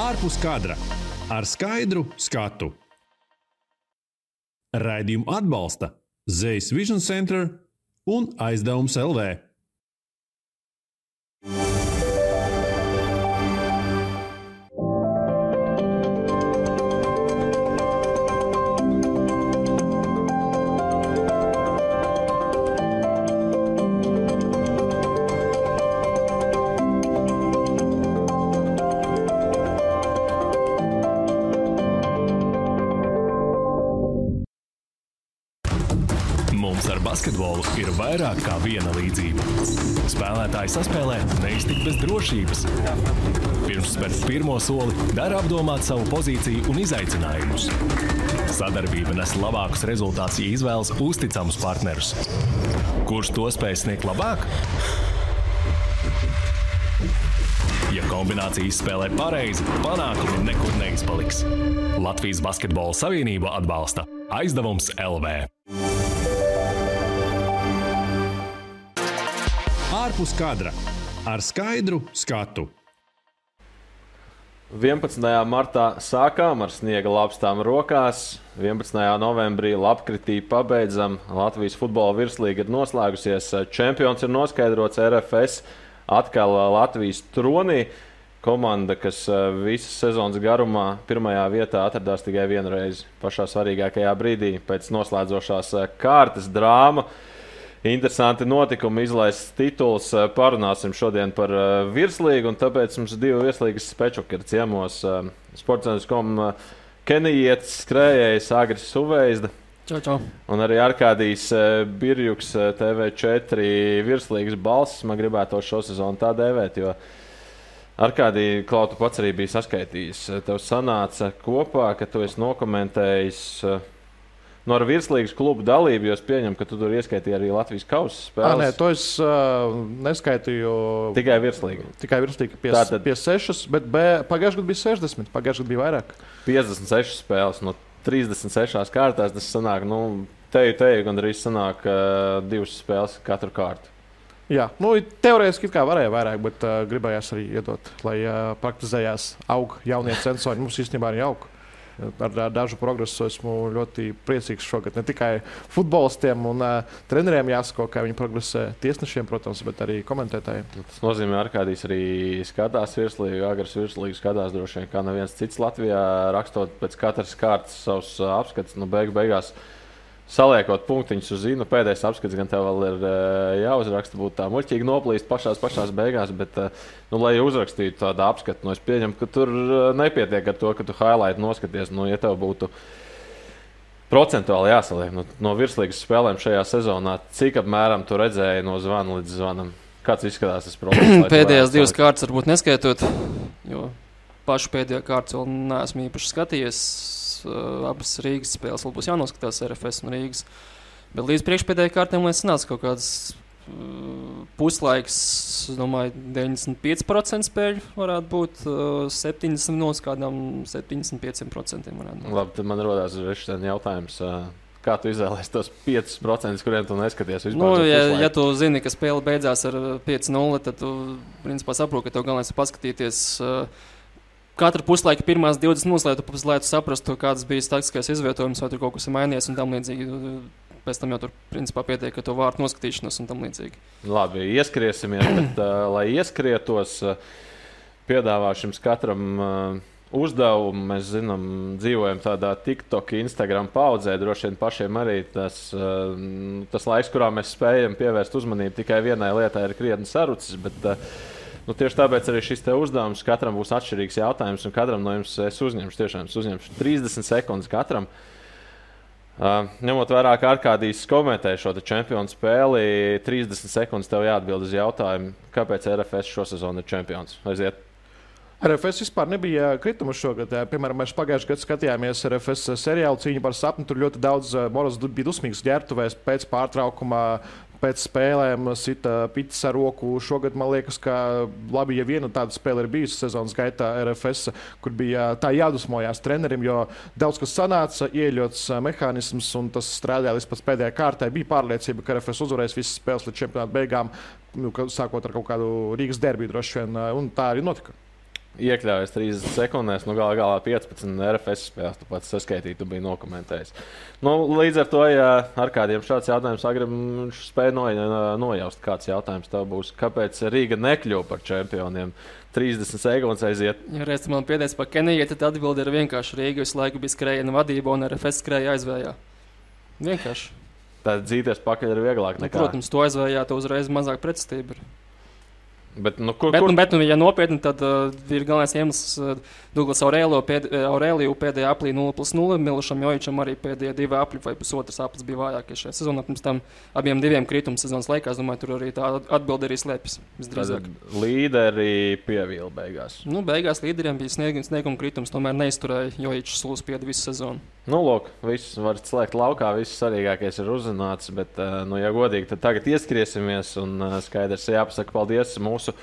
ārpus kadra ar skaidru skatu. Raidījumu atbalsta Zvejas Vision Center un aizdevums LV. Basketbolu ir vairāk kā viena līdzība. Spēlētāji saspēlē neiztikt bez drošības. Pirms spērt pirmo soli, dara apdomāt savu pozīciju un izaicinājumus. Sadarbība nes labākus rezultātus, ja izvēlas uzticamus partnerus. Kurš to spēj sniegt labāk? Ja kombinācija spēlē pareizi, panākumi nekur neizpaliks. Latvijas Basketbola Savienība atbalsta aizdevums LV. Ārpus kadra ar skaidru skatu. 11. martā sākām ar sniega lapstām rokās. 11. novembrī lapkritī pabeidzam. Latvijas futbola virslīga ir noslēgusies. Čempions ir noskaidrots RFS. Atkal Latvijas tronī. Komanda, kas visas sezonas garumā pirmajā vietā atradās tikai vienu reizi, pašā svarīgākajā brīdī, pēc noslēdzošās kārtas drāmas. Interesanti notikumi, izlaists tituls. Parunāsim šodien par virslīgu, un tāpēc mums ir divi virslīgas spečuki ir ciemos. Sportscentrs.com Kenijietis, skrējējs Agris Suveizda. Čau, čau. Un arī Arkādijs Birjuks, TV4 virslīgas balss. Man gribētu šo sezonu tā dēvēt, jo Arkādija Klautu pats arī bija saskaitījis. Tev sanāca kopā, ka tu esi nokomentējis no ar virslīgas klubu dalību, jo es pieņemu, ka tu tur ieskaitīji arī Latvijas kausa spēles. À, nē, to es uh, neskaitīju. Tikai virslīga. Tikai virslīga pie, Tātad- pie 6, bet pagājušajā gadā bija 60, pagājušajā gadā bija vairāk. 56 spēles no 36 kārtās. Tas sanāk, nu, teju, teju gandrīz sanāk uh, divas spēles katru kārtu. Jā, nu, teorētiski kā varēja vairāk, bet uh, gribējās arī iedot, lai uh, praktizējās aug jaunie sensori. Mums īstenībā arī aug. Ar ar dažu progresu esmu ļoti priecīgs šogad. Ne tikai futbolistiem un uh, treneriem jāsako, kā viņi progresē, tiesnešiem, protams, bet arī komentētājiem. Tas nozīmē, ka Arkādijs arī skatās virslīgu, agresīvu virslīgu, skatās droši vien kā neviens cits Latvijā, rakstot pēc katras kārtas savus uh, apskatus. Nu, beigu, beigās saliekot punktiņus uz zīnu, pēdējais apskats gan tev vēl ir uh, jāuzraksta, būtu tā muļķīgi noplīst pašās, pašās beigās. Bet, uh, nu, lai uzrakstītu tādu apskatu, nu, es pieņemu, ka tur uh, nepietiek ar to, ka tu highlight noskaties. Nu, ja tev būtu procentuāli jāsaliek nu, no virslīgas spēlēm šajā sezonā, cik apmēram tu redzēji no zvana līdz zvanam? Kāds izskatās tas process? Pēdējās divas kārtas varbūt neskaitot, jo pašu pēdējo kārtu vēl neesmu īpaši skatījies. Uh, abas Rīgas spēles vēl būs jānoskatās RFS un Rīgas. Bet līdz priekšpēdējai kārtai man sanāca kaut kāds uh, puslaiks, es domāju, 95% spēļu varētu būt, uh, 70 no kādām 75% varētu būt. Labi, tad man rodas arī jautājums. Kā tu izvēlējies tos 5%, kuriem tu neskaties? Nu, ja, puslaiku? ja tu zini, ka spēle beidzās ar uh, 5-0, tad tu principā saproti, ka tev galvenais ir paskatīties uh, katru puslaiku pirmās 20 minūtes, lai tu, pēc- lai tu saprastu, kāds bija taktiskais izvietojums, vai tur kaut kas ir mainījies un tam līdzīgi. Pēc tam jau tur principā pietiek, ka to vārtu noskatīšanas un tam līdzīgi. Labi, ieskriesimies, bet, uh, lai ieskrietos, uh, piedāvāšu jums katram uh, uzdevumu. Mēs zinām, dzīvojam tādā TikTok, Instagram paudzē. Droši vien pašiem arī tas, uh, tas laiks, kurā mēs spējam pievērst uzmanību tikai vienai lietai, ir krietni sarucis. Bet, uh, Nu, tieši tāpēc arī šis uzdevums katram būs atšķirīgs jautājums, un katram no jums es uzņemšu, tiešām es uzņemšu 30 sekundes katram. Uh, ņemot vērā, ka Arkādijs komentē šo čempionu spēli, 30 sekundes tev jāatbild uz jautājumu, kāpēc RFS šo sezonu ir čempions. Aiziet! RFS vispār nebija kritumu šogad. Jā. Piemēram, mēs pagājušajā gadā skatījāmies RFS seriālu cīņu par sapni. Tur ļoti daudz eh, Moras bija dusmīgs ģērbtuvēs pēc pārtraukuma. Pēc spēlēm sita pits ar roku. Šogad man liekas, ka labi, ja viena tāda spēle ir bijusi sezonas gaitā RFS, kur bija tā jādusmojās trenerim, jo daudz kas sanāca, ieļots eh, mehānisms, un tas strādāja līdz pat pēdējai kārtai. Bija pārliecība, ka RFS uzvarēs visas spēles līdz čempionāta beigām, nu, sākot ar kaut kādu Rīgas derbiju droši vien, un tā arī notika. Iekļāvies 30 sekundēs, nu galā galā 15 RFS spēlēs. Tu pats saskaitīji, tu biji nokomentējis. Nu, līdz ar to, ja ar kādiem šāds jautājums agrib, viņš spēja no, nojaust, kāds jautājums tev būs. Kāpēc Rīga nekļuva par čempioniem? 30 sekundes aiziet. Ja reiz man piedēs par Keniju, tad atbilde ir vienkārši Rīga visu laiku bija skrējiena vadība un RFS skrēja aizvējā. Vienkārši. Tad dzīties pakaļ ir vieglāk Nu, nekā. protams, to aizvējā, to uzreiz mazāk pretestība. ir. Bet, nu, kur, Bet, kur? nu, bet nu, ja nopietni, tad uh, ir galvenais iemesls uh, Douglas Aurēliju pēd, uh, Aurēliju pēdējā aplī 0 plus 0, Milušam Jojičam arī pēdējie divi apli vai pusotras aplis bija vājākie šajā sezonā. Pirms tam abiem diviem krituma sezonas laikā, es domāju, tur arī tā atbilde arī slēpjas visdrīzāk. Līderi pievīla beigās. Nu, beigās līderiem bija snieguma kritums, tomēr neizturēja Jojičs sūs piedu visu sezonu. Nu, lūk, viss var slēgt laukā, viss svarīgākais ir uzzināts. Bet, eh, nu, ja godīgi, tad tagad ieskriesimies un eh, skaidrs jāpasaka paldies mūsu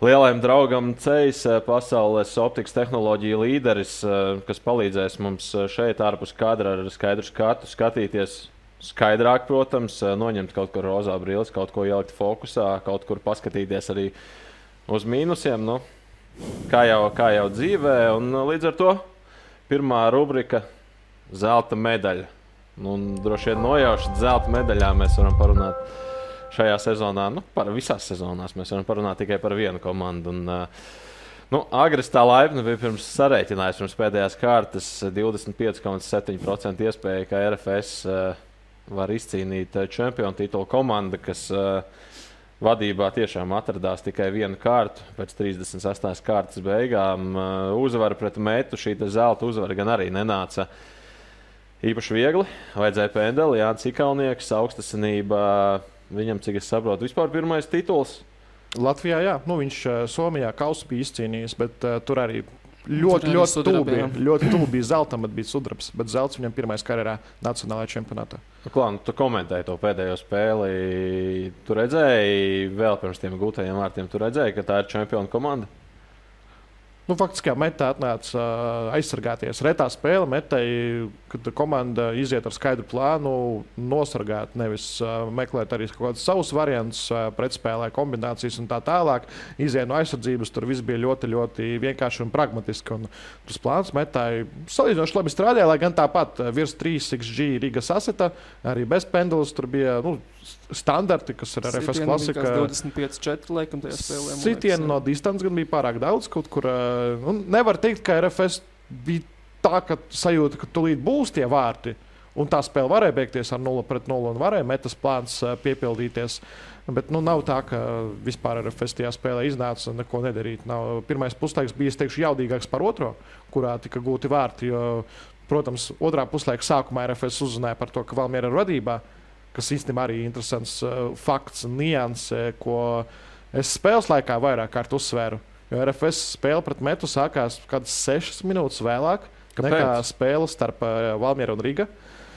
lielajam draugam Ceļš, pasaules optikas tehnoloģiju līderis, eh, kas palīdzēs mums eh, šeit ārpus kadra ar skaidru skatu skatīties. Skaidrāk, protams, eh, noņemt kaut kur rozā brīvs, kaut ko ielikt fokusā, kaut kur paskatīties arī uz mīnusiem. Nu, kā, jau, kā jau dzīvē, un eh, līdz ar to pirmā rubrika - zelta medaļa. Nu, Un droši vien nojaušot zelta medaļā mēs varam parunāt šajā sezonā. Nu, par visās sezonās mēs varam parunāt tikai par vienu komandu. Un, uh, Nu, Agris tā laipni bija pirms sarēķinājums, pirms pēdējās kārtas 25,7% iespēja, ka RFS uh, var izcīnīt uh, čempionu titulu komanda, kas uh, vadībā tiešām atradās tikai vienu kārtu pēc 38. kārtas beigām. Uh, uzvara pret metu, šī zelta uzvara gan arī nenāca īpaši viegli. Vajadzēja pendeli, Jānis Ikaunieks, augstasinība. Viņam, cik es saprotu, vispār pirmais tituls. Latvijā, jā, nu, viņš uh, Somijā kausu bija izcīnījis, bet uh, tur arī ļoti, arī ļoti sudraba, tuvu bija. Ļoti tuvu bija zeltam, bet bija sudrabs. Bet zelts viņam pirmais karjerā Nacionālajā čempionātā. Nu, Klā, nu, tu komentēji to pēdējo spēli. Tu redzēji, vēl pirms tiem gūtajiem vārtiem, tu redzēji, ka tā ir čempionu komanda. Nu, faktiski, metā atnāca aizsargāties. Retā spēle metai, kad komanda iziet ar skaidru plānu, nosargāt, nevis meklēt arī kaut kādus savus variantus, pretspēlē kombinācijas un tā tālāk. Iziet no aizsardzības, tur viss bija ļoti, ļoti vienkārši un pragmatiski. Un tas plāns metai salīdzinoši labi strādāja, lai gan tāpat virs 3XG Rīgas aseta, arī bez pendulas tur bija. Nu, Standarti, kas ir RFS Sitieni klasika. bija kāds 25-4 laikam tajā spēlē. liekas, no distances gan bija pārāk daudz. Kaut kur, nu, nevar teikt, ka RFS bija tā, ka sajūta, ka tūlīt būs tie vārti. Un tā spēle varēja beigties ar 0 pret 0 un varēja metas plāns ā, piepildīties. Bet nu, nav tā, ka vispār RFS tajā spēlē iznāca un neko nedarīt. Nav. Pirmais puslaiks bija, teikšu, jaudīgāks par otro, kurā tika gūti vārti. Jo, protams, otrā puslaika sākumā RFS uzzināja par to, ka Valmiera ir vadībā kas īstenībā arī ir interesants uh, fakts un nianses, ko es spēles laikā vairāk kārt uzsvēru. Jo RFS spēle pret metu sākās kaut kādas sešas minūtes vēlāk Kāpēc? nekā spēle starp uh, Valmieru un Riga.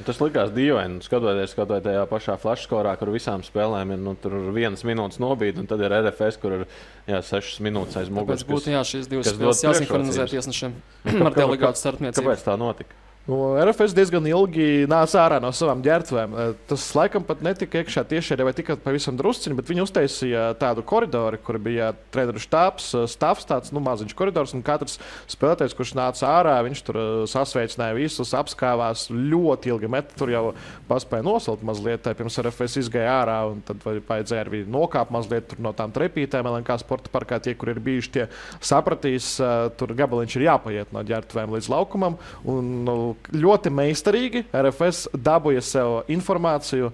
Tas likās dīvaini. Skatoties vai tajā pašā flashskorā, kur visām spēlēm ir nu, tur vienas minūtes nobīde, un tad ir RFS, kur ir jā, sešas minūtes aiz muguras. Tāpēc būtu jā, šīs divas spēles priekšrocības. tiesnešiem ar delegātu starpniecību. Kāpēc tā notika? Nu, RFS diezgan ilgi nāca ārā no savām ģērbtuvēm. Eh, Tas laikam pat netika iekšā tieši vai tikai pavisam drusciņi, bet viņi uztaisīja tādu koridoru, kur bija treneru štābs, eh, stāvs, tāds nu, maziņš koridors. Un katrs spēlētājs, kurš nāca ārā, viņš tur eh, sasveicināja visus, apskāvās ļoti ilgi. Met, tur jau paspēja nosalt mazliet, pirms RFS izgāja ārā. un Tad vajadzēja arī nokāpt mazliet no tām trepītēm, lai kā sporta parkā tie, kur ir bijuši, tie sapratīs, tur gabaliņš ir jāpaiet no ģērbtuvēm līdz laukumam. Un, nu, ļoti meistarīgi RFS dabūja sev informāciju,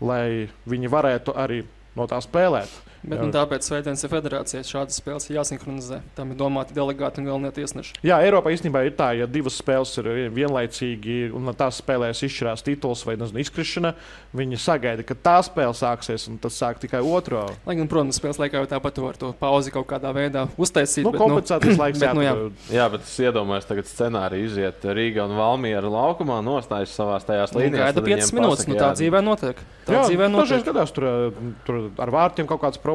lai viņi varētu arī no tā spēlēt. Bet Jā. nu, tāpēc Sveiciens ir federācijai šādas spēles ir jāsinhronizē. Tam ir domāti delegāti un galvenie tiesneši. Jā, Eiropā īstenībā ir tā, ja divas spēles ir vienlaicīgi un tās spēlēs izšķirās tituls vai nezinu, izkrišana, viņi sagaida, ka tā spēle sāksies un tas sāk tikai otro. Lai gan, protams, spēles laikā jau tāpat var to pauzi kaut kādā veidā uztaisīt. Nu, bet, kompensācijas laiks bet, nu, jā. Jā, bet es iedomājos, tagad scenāriju iziet Rīgā un Valmiera laukumā, nostājas savā tajās Nu, līnijās. Gaida tad 5 viņiem minūtes, pasaka, nu tā jā, dzīvē notiek. Tā Jā, dzīvē dažreiz notiek. gadās tur, tur ar vārtiem kaut kādas problēmas,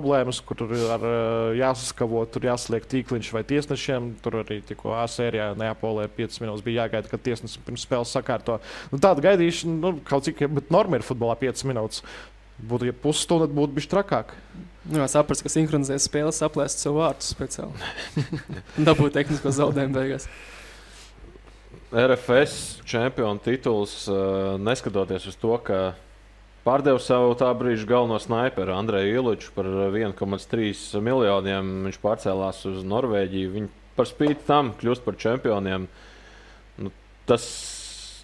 kur tur ir ar, eh, jāsaskavo, tur jāsliek tīkliņš vai tiesnešiem. Tur arī tikko A sērijā Neapolē 5 minūtes bija jāgaida, kad tiesnesis pirms spēles sakārto. Nu, tāda gaidīšana, nu, kaut cik, bet norma ir futbolā 5 minūtes. Būtu, ja pusstunda būtu bijis trakāk. Nu, jā, saprast, ka sinhronizēs spēles, aplēst savu vārtu speciāli. Dabūt tehnisko zaudējumu beigās. RFS čempionu tituls, uh, neskatoties uz to, ka pārdeva savu tā brīža galveno sniperu Andreju Iliču par 1,3 miljoniem. Viņš pārcēlās uz Norvēģiju. Viņi par spīti tam kļūst par čempioniem. Nu, tas,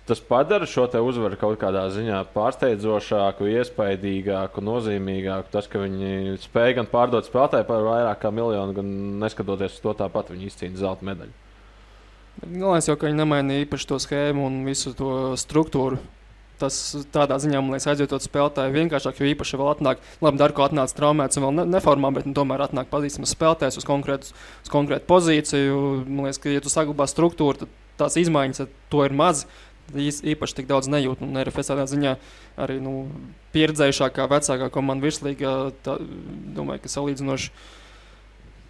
tas padara šo uzvaru kaut kādā ziņā pārsteidzošāku, iespaidīgāku, nozīmīgāku. Tas, ka viņi spēja gan pārdot spēlētāju par vairāk kā miljonu, gan neskatoties uz to, tāpat viņi izcīna zelta medaļu. Galvenais jau, ka viņi nemainīja īpaši to schēmu un visu to struktūru. Tas tādā ziņā man liekas, aizjūtot spēlētāju vienkāršāk, jo īpaši vēl atnāk, labi, Darko atnāca traumēts un vēl ne, neformā, bet nu, tomēr atnāk pazīstams spēlētājs uz konkrētu, uz konkrētu pozīciju. Man liekas, ka, ja tu saglabā struktūru, tad tās izmaiņas to ir maz. Īpaši tik daudz nejūt. Un RFS tādā ziņā arī nu, pieredzējušākā, vecākā komanda virslīgā, tā, domāju, ka salīdzinoši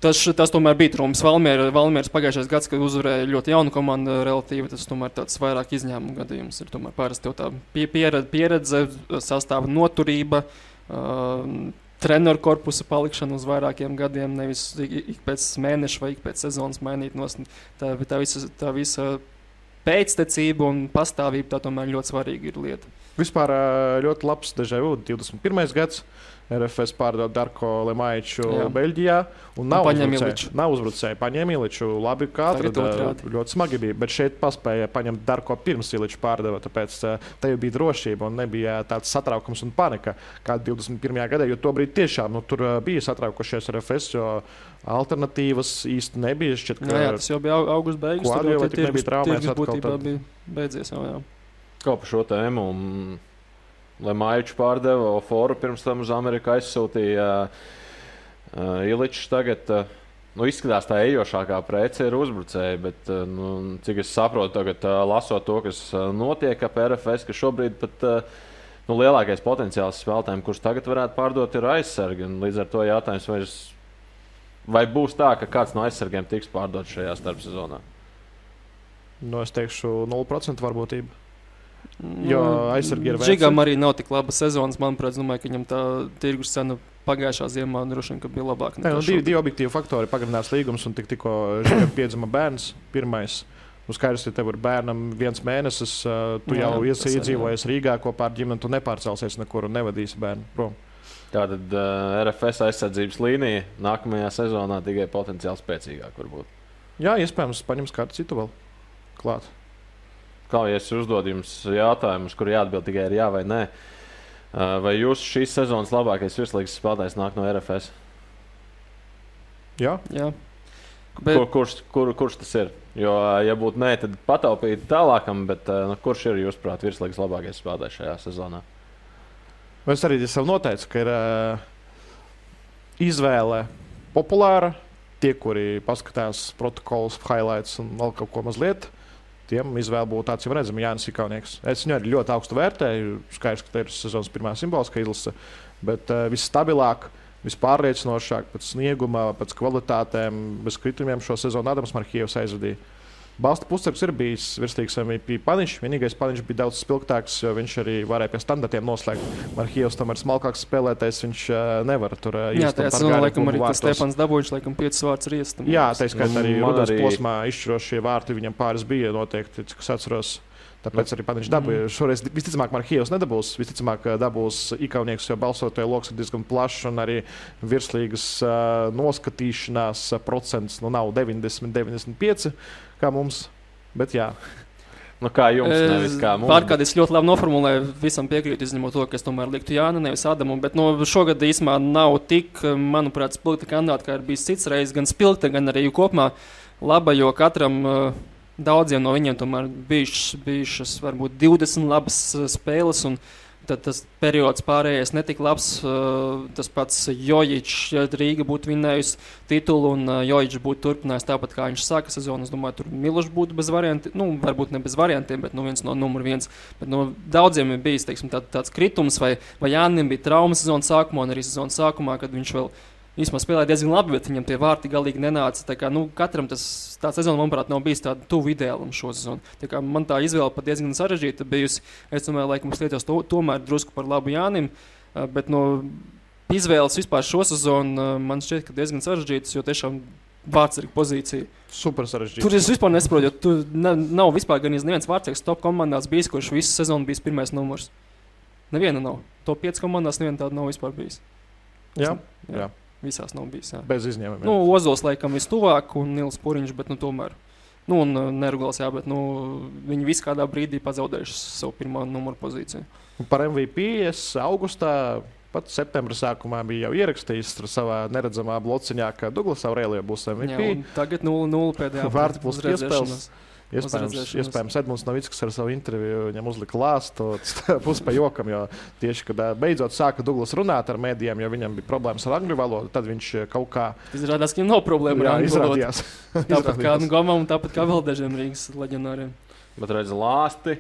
Tas, tas tomēr bija trūkums. Valmieras pagājušais gads, kad uzvarēja ļoti jaunu komandu, relatīvi tas tomēr tāds vairāk izņēmuma gadījums. Ir tomēr parasti jau tā pieredze, pieredze sastāva noturība. Uh, Treneru korpusa palikšana uz vairākiem gadiem, nevis ik pēc mēneša vai ik pēc sezonas mainīt. Nos, tā, tā, visa, tā visa pēctecība un pastāvība tā tomēr ļoti svarīga ir lieta. Vispār ļoti labs dežavu 21. gadsimts RFS pārdod Darko Lemaiču Jā. Beļģijā. Un nav uzbrucēji. Nav uzbrucēji. Paņēma Iliču. Labi, kā atrada. Ļoti smagi bija. Bet šeit paspēja paņemt Darko pirms Iliču pārdeva. Tāpēc te jau bija drošība un nebija tāds satraukums un panika kā 21. gadā. Jo tobrīd tiešām nu, tur bija satraukušies RFS. Alternatīvas īsti nebija. Šķiet, ka, jā, jā, tas jau bija augusta beigas. Kur jau bija traumēts? Būtībā bija beidzies jau. Jā. Kā par šo tēmu? Un Lemaiču pārdeva, Oforu pirms tam uz Ameriku aizsūtīja. Uh, Iličs tagad uh, nu, izskatās tā ejošākā prece ir uzbrucēji, bet uh, nu, cik es saprotu, tagad uh, lasot to, kas uh, notiek ap RFS, ka šobrīd pat uh, nu, lielākais potenciāls spēlētājiem, kurus tagad varētu pārdot, ir aizsargi. Līdz ar to jautājums, vai, es, vai būs tā, ka kāds no aizsargiem tiks pārdots šajā starpsezonā? Nu, es teikšu, 0% varbūtība. Jo aizsargi ir vērts. Žigam arī nav tik laba sezonas. Manuprāt, domāju, ka viņam tā tirgus cena pagājušā ziemā droši vien bija labāka. Nē, nu, divi, divi objektīvi faktori - pagarinās līgums un tik, tikko piedzima bērns. Pirmais. Nu, skaidrs, ja tev ir bērnam viens mēnesis, tu jā, jau esi iedzīvojies Rīgā kopā ar ģimeni, tu nepārcelsies nekur un nevadīsi bērnu prom. Tātad uh, RFS aizsardzības līnija nākamajā sezonā tikai potenciāli spēcīgāk varbūt. Jā, iespējams, paņems kādu citu vēl klāt. Kā jau es uzdodu jums jautājumus, kur jāatbild tikai ar jā vai nē. Vai jūs šīs sezonas labākais virslīgas spēlētājs nāk no RFS? Jā. jā. Bet... Kur, kurš, kur, kurš tas ir? Jo, ja būtu nē, tad pataupīt tālākam, bet nu, kurš ir jūsuprāt virslīgas labākais spēlētājs šajā sezonā? Es arī sev noteicu, ka ir uh, izvēle populāra. Tie, kuri paskatās protokolus, highlights un vēl kaut ko mazliet, uh, tiem izvēle būtu tāds, jau redzams, Jānis Ikaunieks. Es viņu arī ļoti augstu vērtēju. Skaidrs, ka tā ir sezonas pirmā simboliskā izlase, bet uh, visstabilāk, vispārliecinošāk, pēc snieguma, pēc kvalitātēm, bez kritumiem šo sezonu Adams Markijevs aizvadīja. Balsta pusceļš ir bijis virsīgs MVP paniņš. Vienīgais paniņš bija daudz spilgtāks, jo viņš arī varēja pie standartiem noslēgt. Marhijos tam ir smalkāks spēlētājs, viņš uh, nevar tur uh, Jā, tā ir laikam arī tas Stefans Dabūņš, laikam 5 vārds riestam. Jā, tā skaitā arī Rudens posmā izšķirošie vārti viņam pāris bija noteikti, cik es atceros. Tāpēc arī viņš dabūja. Mm. Šoreiz visticamāk, Marhijos nedabūs. Visticamāk, dabūs Ikaunieks, jo balsotāju lokus ir diezgan plašs un arī virslīgas uh, noskatīšanās procents nu, nav 90, 95 kā mums. Bet jā. Nu, kā jums? Nevis, kā mums, Pārkādi es ļoti labi noformulēju, visam piekrītu, izņemot to, ka es tomēr liktu Jānu, nevis Adamu. Bet nu, šogad īsumā nav tik, manuprāt, spilgta kandidāta, kā ir bijis cits reizes, gan spilgta, gan arī kopumā laba, jo katram uh, Daudziem no viņiem tomēr bijušas, bijušas varbūt 20 labas uh, spēles. Tad tas periods pārējais netika labs. Uh, tas pats Jojičs, ja Rīga būtu vinējusi titulu un Jojičs būtu turpinājis tāpat, kā viņš sāka sezonu. Es domāju, tur Milošs būtu bez variantiem. Nu, varbūt ne bez variantiem, bet nu, viens no numur viens. Bet, nu, daudziem ir bijis teiksim, tā, tāds kritums, vai, vai Jānim bija traumas sezonas sākumā, un arī sezonas sākumā, kad viņš vēl bija īstenībā spēlēja diezgan labi, bet viņam tie vārti galīgi nenāca. Tā kā, nu, katram tas tā sezona, manuprāt, nav bijis tāda tuvu ideālam šo sezonu. Tā kā man tā izvēle pat diezgan sarežģīta bijusi. Es domāju, ka mums liekas to, tomēr drusku par labu Jānim. Bet, nu, izvēles vispār šo sezonu uh, man šķiet ka diezgan sarežģītas, jo tiešām vārdsarga pozīcija. Super sarežģīta. Tur es vispār nesaprotu, jo tur ne, nav vispār gan neviens vārdsargs top komandās bijis, kurš visu sezonu bijis pirmais numurs. Neviena nav. Top 5 komandās neviena tāda nav vispār bijis. Jā, Jā. jā. Visās nav bijis. Jā. bez izņēmumiem. Nu, Ozols laikam vistuvāk un Nils Puriņš, bet nu, tomēr. Nu, un uh, Nergals, jā, bet nu, viņi visi kādā brīdī pazaudējuši savu pirmā numuru pozīciju. Par MVP es augustā, pat septembrī sākumā bija jau ierakstījis savā neredzamā blociņā, ka Douglas Aurēlija būs Jā, MVP. un tagad 0-0 pēdējā Vārtu plus uzredzēšanās. Iespējams, iespējams Edmunds Novickis ar savu interviju viņam uzlika lāstu, pusi pa jokam, jo tieši, kad beidzot sāka Douglas runāt ar mēdījiem, jo viņam bija problēmas ar angļu valodu, tad viņš kaut kā Izrādās, ka viņam nav problēma jā, ar angļu valodu. izrādījās. Tāpat kā. Gomam, un tāpat kā vēl dažiem Rīgas leģionāriem. Bet redz, lāsti.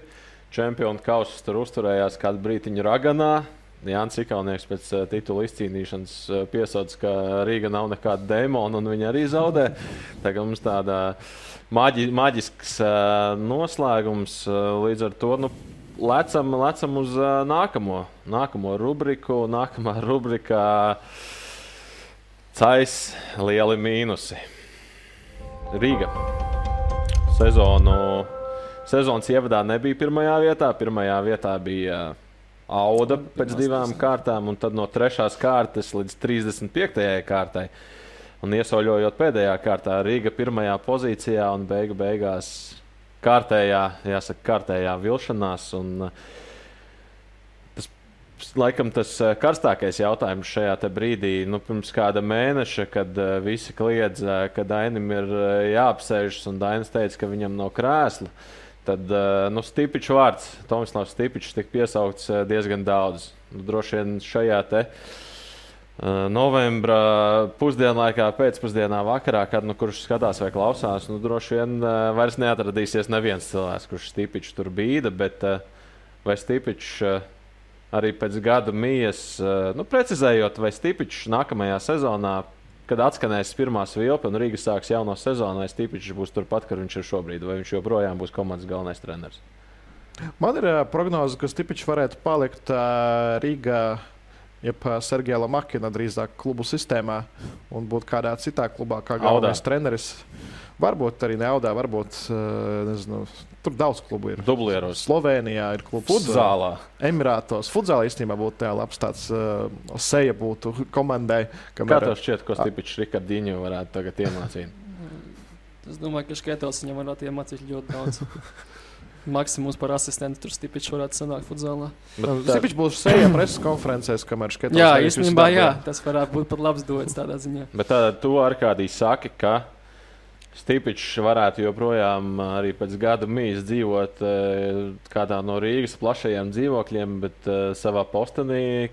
Čempionu kausa tur uzturējās kādu brīdiņu Raganā. Jānis Kalnieks pēc titula izcīnīšanas piesauca, ka Rīga nav nekāda demona un viņa arī zaudē. Tagad mums tāda maģi, maģisks uh, noslēgums. Uh, līdz ar to nu, lecam, lecam uz uh, nākamo, nākamo rubriku. Nākamā rubrika - Cais lieli mīnusi. Rīga sezonu. Sezonas ievadā nebija pirmajā vietā. Pirmajā vietā bija uh, Auda pēc divām kārtām, un tad no trešās kārtas līdz 35. kārtai. Un iesauļojot pēdējā kārtā, Rīga pirmajā pozīcijā un beigu beigās kārtējā, jāsaka, kārtējā vilšanās. Un, tas, laikam, tas uh, karstākais jautājums šajā brīdī, nu, pirms kāda mēneša, kad uh, visi kliedz, uh, ka Dainam ir jāapsēžas, un Dainis teica, ka viņam nav krēsla. Tad nu, Stipičs vārds, Tomislavs Stipičs, tika piesaukts diezgan daudz. Nu, droši vien šajā te uh, novembra pusdienlaikā, pēcpusdienā, vakarā, kad nu, kurš skatās vai klausās, nu, droši vien uh, vairs neatradīsies neviens cilvēks, kurš Stipičs tur bija. Bet uh, vai Stipičs uh, arī pēc gada mijas, nu, precizējot, vai Stipičs nākamajā sezonā kad atskanēs pirmā vilpa un Rīgas sāks jauno sezonu, vai Stipičs būs turpat, kur viņš ir šobrīd, vai viņš joprojām būs komandas galvenais treneris. Man ir prognoze, ka Stipičs varētu palikt Rīgā. Jeb ā, Sergeja Lamakina drīzāk klubu sistēmā un būt kādā citā klubā, kā galvenais treneris. Varbūt arī Neudā, varbūt ā, nezinu, tur daudz klubu ir. Dublieros, Slovenijā ir klubs. Futzālā. Emirātos. Futzālā īstenībā būtu tā labs tāds uh, seja būtu komandai. Kā kamēr- tev šķiet, ko Stipičs Rikardiņu varētu tagad iemācīt? Es domāju, ka Škētels viņam varētu iemācīt ļoti daudz. Maksimums par asistentu tur stipiņš varētu sanākt futzālā. Zipiņš būs seja preses konferencēs, kamēr šķiet, Jā, īstenībā jā, tas varētu būt pat labs dots tādā ziņā. Bet tā, tu ar kādī saki, ka Stipičs varētu joprojām arī pēc gada mīs dzīvot kādā no Rīgas plašajiem dzīvokļiem, bet savā postenī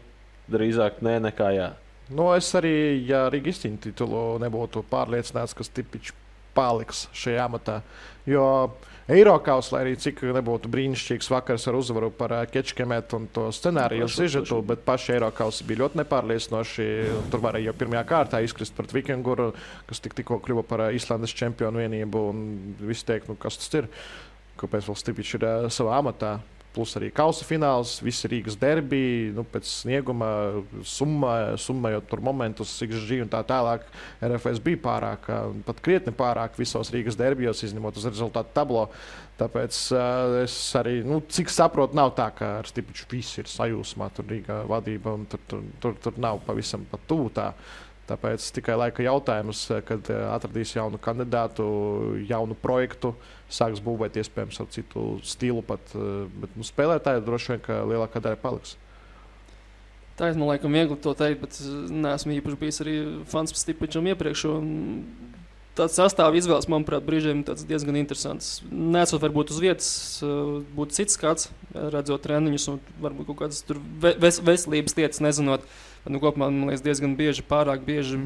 drīzāk nē, nekā jā. Nu, es arī, ja Rīgas titulu nebūtu pārliecināts, ka Stipiņš paliks šajā amatā. Jo Eiropas, lai arī cik nebūtu brīnišķīgs vakars ar uzvaru par Kečkemetu un to scenāriju Pašu- sižetu, bet paši Eiropas bija ļoti nepārliecinoši. Tur varēja jau pirmajā kārtā izkrist pret Vikinguru, kas tik, tikko kļuva par ā, Islandes čempionu vienību. Visi teikt, nu, kas tas ir, kāpēc vēl Stipiņš ir ā, savā amatā. Plus arī kausa fināls, visi Rīgas derbija, nu, pēc snieguma, summa, summējot tur momentus, XG un tā tālāk. RFS bija pārāk, pat krietni pārāk visos Rīgas derbijos, izņemot uz rezultātu tablo. Tāpēc uh, es arī, nu, cik saprotu, nav tā, ka ar Stipiču viss ir sajūsmā, tur Rīgā vadība, un tur, tur, tur, tur nav pavisam pat tuvu tā. Tāpēc tikai laika jautājums, eh, kad eh, atradīs jaunu kandidātu, jaunu projektu, sāks būvēt iespējams ar citu stilu. Pat, eh, bet nu, spēlētāji droši vien ka lielākā daļa paliks. Tā ir man liekas, viegli to teikt, bet es neesmu īpaši bijis arī fans Stipičam iepriekš. Tāds sastāvs izvēles, manuprāt, brīžiem diezgan interesants. Nesot varbūt uz vietas, uh, būtu cits skats, redzot treniņus un varbūt kaut kādas ve ves veselības lietas nezinot. Bet, nu, kopumā man liekas diezgan bieži, pārāk bieži.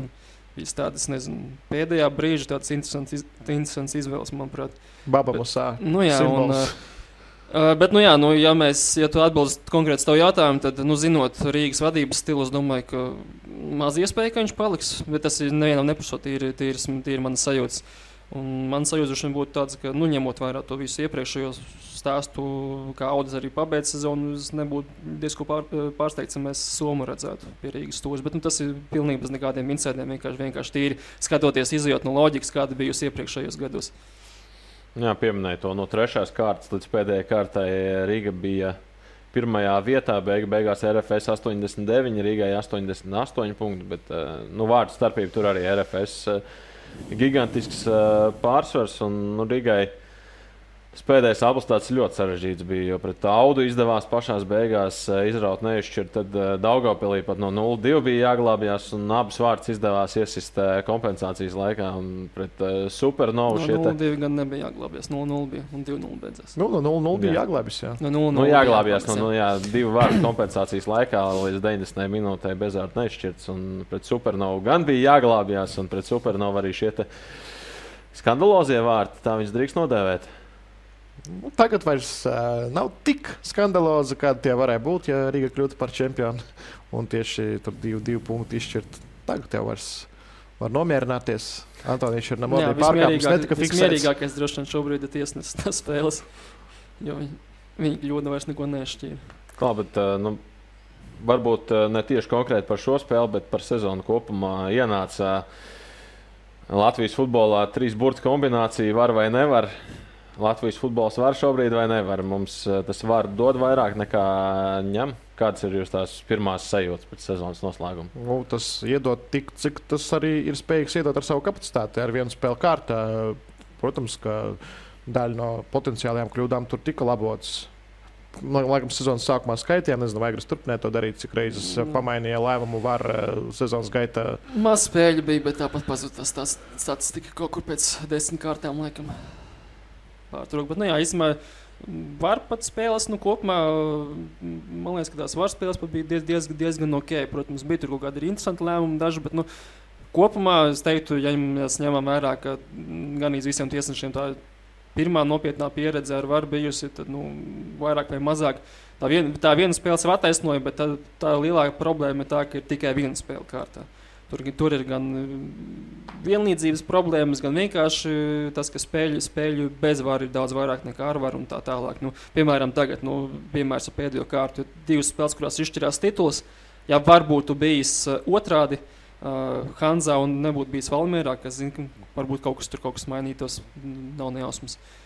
Bija tādas, nezinu, pēdējā brīža tādas interesantas, iz, interesantas izvēles, manuprāt. Baba Bet- Musā. Nu, jā, un, Simbols. uh, bet, nu, jā, nu, ja mēs, ja tu atbildi konkrēti uz tavu jautājumu, tad, nu, zinot Rīgas vadības stilu, es domāju, ka maz iespēja, ka viņš paliks. Bet tas ir nevienam neprasot, tīri, tīri, tīri manas sajūtas. Un man sajūta būtu tāds, ka, nu, ņemot vērā to visu iepriekšējo stāstu, kā Audis arī pabeidza sezonu, es nebūtu diezgan pār, pārsteigts, ja mēs Somu redzētu pie Rīgas stūres. Bet nu, tas ir pilnīgi bez nekādiem incidentiem. Vienkārši, vienkārši tīri skatoties, izjūt no loģikas, kāda bijusi iepriekšējos gados. Jā, pieminēja to no trešās kārtas līdz pēdējai kārtai. Rīga bija pirmajā vietā, beig beigās RFS 89, Rīgai 88 punkti, bet nu, vārdu starpība tur arī RFS gigantisks pārsvars un nu, Rīgai. Pēdējais apelsīns ļoti sarežģīts bija, jo pret audu izdevās pašā beigās eh, izraut neizšķirt. Tad uh, Daugopilī pat no 0-2 bija jāglābjas, un abas vārds izdevās iesist uh, kompensācijas laikā. Pret Supernovu no, šie 0-2 te... gan nebija jāglābjas, 0-0 bija un 2-0 beidzās. Nu, no 0-0 bija jāglābjas, jā. No 0 -0 nu, jāglābjas, no, no, jā, divu vārdu kompensācijas laikā līdz 90 minūtē bezvārds neizšķirts, un pret Supernovu gan bija jāglābjas, un pret Supernovu arī šie skandalozie vārti, tā viņas drīkst nodēvēt. Nu, tagad vairs uh, nav tik skandaloza, kāda tie varēja būt, ja Riga kļūtu par čempionu. Un tieši tur divi, divi punkti izšķirt. Tagad jau vairs var nomierināties. Antoniņš ir namodī pārkāpums, netika fiksēts. Mierīgākais droši vien šobrīd ir tiesnesis tās spēles, jo viņi, viņi kļūda vairs neko nešķīra. Kā, bet, nu, varbūt ne tieši konkrēti par šo spēli, bet par sezonu kopumā ienāca Latvijas futbolā trīs burtu kombinācija var vai nevar. Latvijas futbols var šobrīd vai nevar? Mums eh, tas var dot vairāk nekā ņem. Kādas ir jūsu pirmās sajūtas pēc sezonas noslēguma? Nu, tas iedod tik, cik tas arī ir spējīgs iedot ar savu kapacitāti, ar vienu spēli kārtā. Protams, ka daļa no potenciālajām kļūdām tur tika labotas. Laikam, sezonas sākumā skaitījām, nezinu, vai Gris turpināja to darīt, cik reizes mm. pamainīja lēmumu var eh, sezonas gaitā. Maz spēļu bija, bet tāpat pazuda tas statistika kaut kur pēc desmit kārtām, laikam pārtraukt. Bet, nu, jā, īstenībā, var pat spēles, nu, kopumā, man liekas, ka tās var spēles bija diez, diez, diezgan ok. Protams, bija tur kaut kādi interesanti lēmumi, daži, bet, nu, kopumā es teiktu, ja mēs ņemam vērā, ka gan iz visiem tiesnešiem tā pirmā nopietnā pieredze ar varu bijusi, tad, nu, vairāk vai mazāk. Tā, vien, tā viena spēle sev attaisnoja, bet tā, tā lielākā problēma ir tā, ka ir tikai viena spēle kārtā. Tur, tur ir gan mm, vienlīdzības problēmas, gan vienkārši tas, ka spēļu, spēļu bezvāra ir daudz vairāk nekā ārvaru un tā tālāk. Nu, piemēram, tagad, nu, piemērs ar pēdējo kārtu, divas spēles, kurās izšķirās tituls. Ja varbūt bijis uh, otrādi, uh, Hanzā un nebūtu bijis Valmērā, kas zina, ka varbūt kaut kas tur kaut kas mainītos, nav nejausmas. Uh,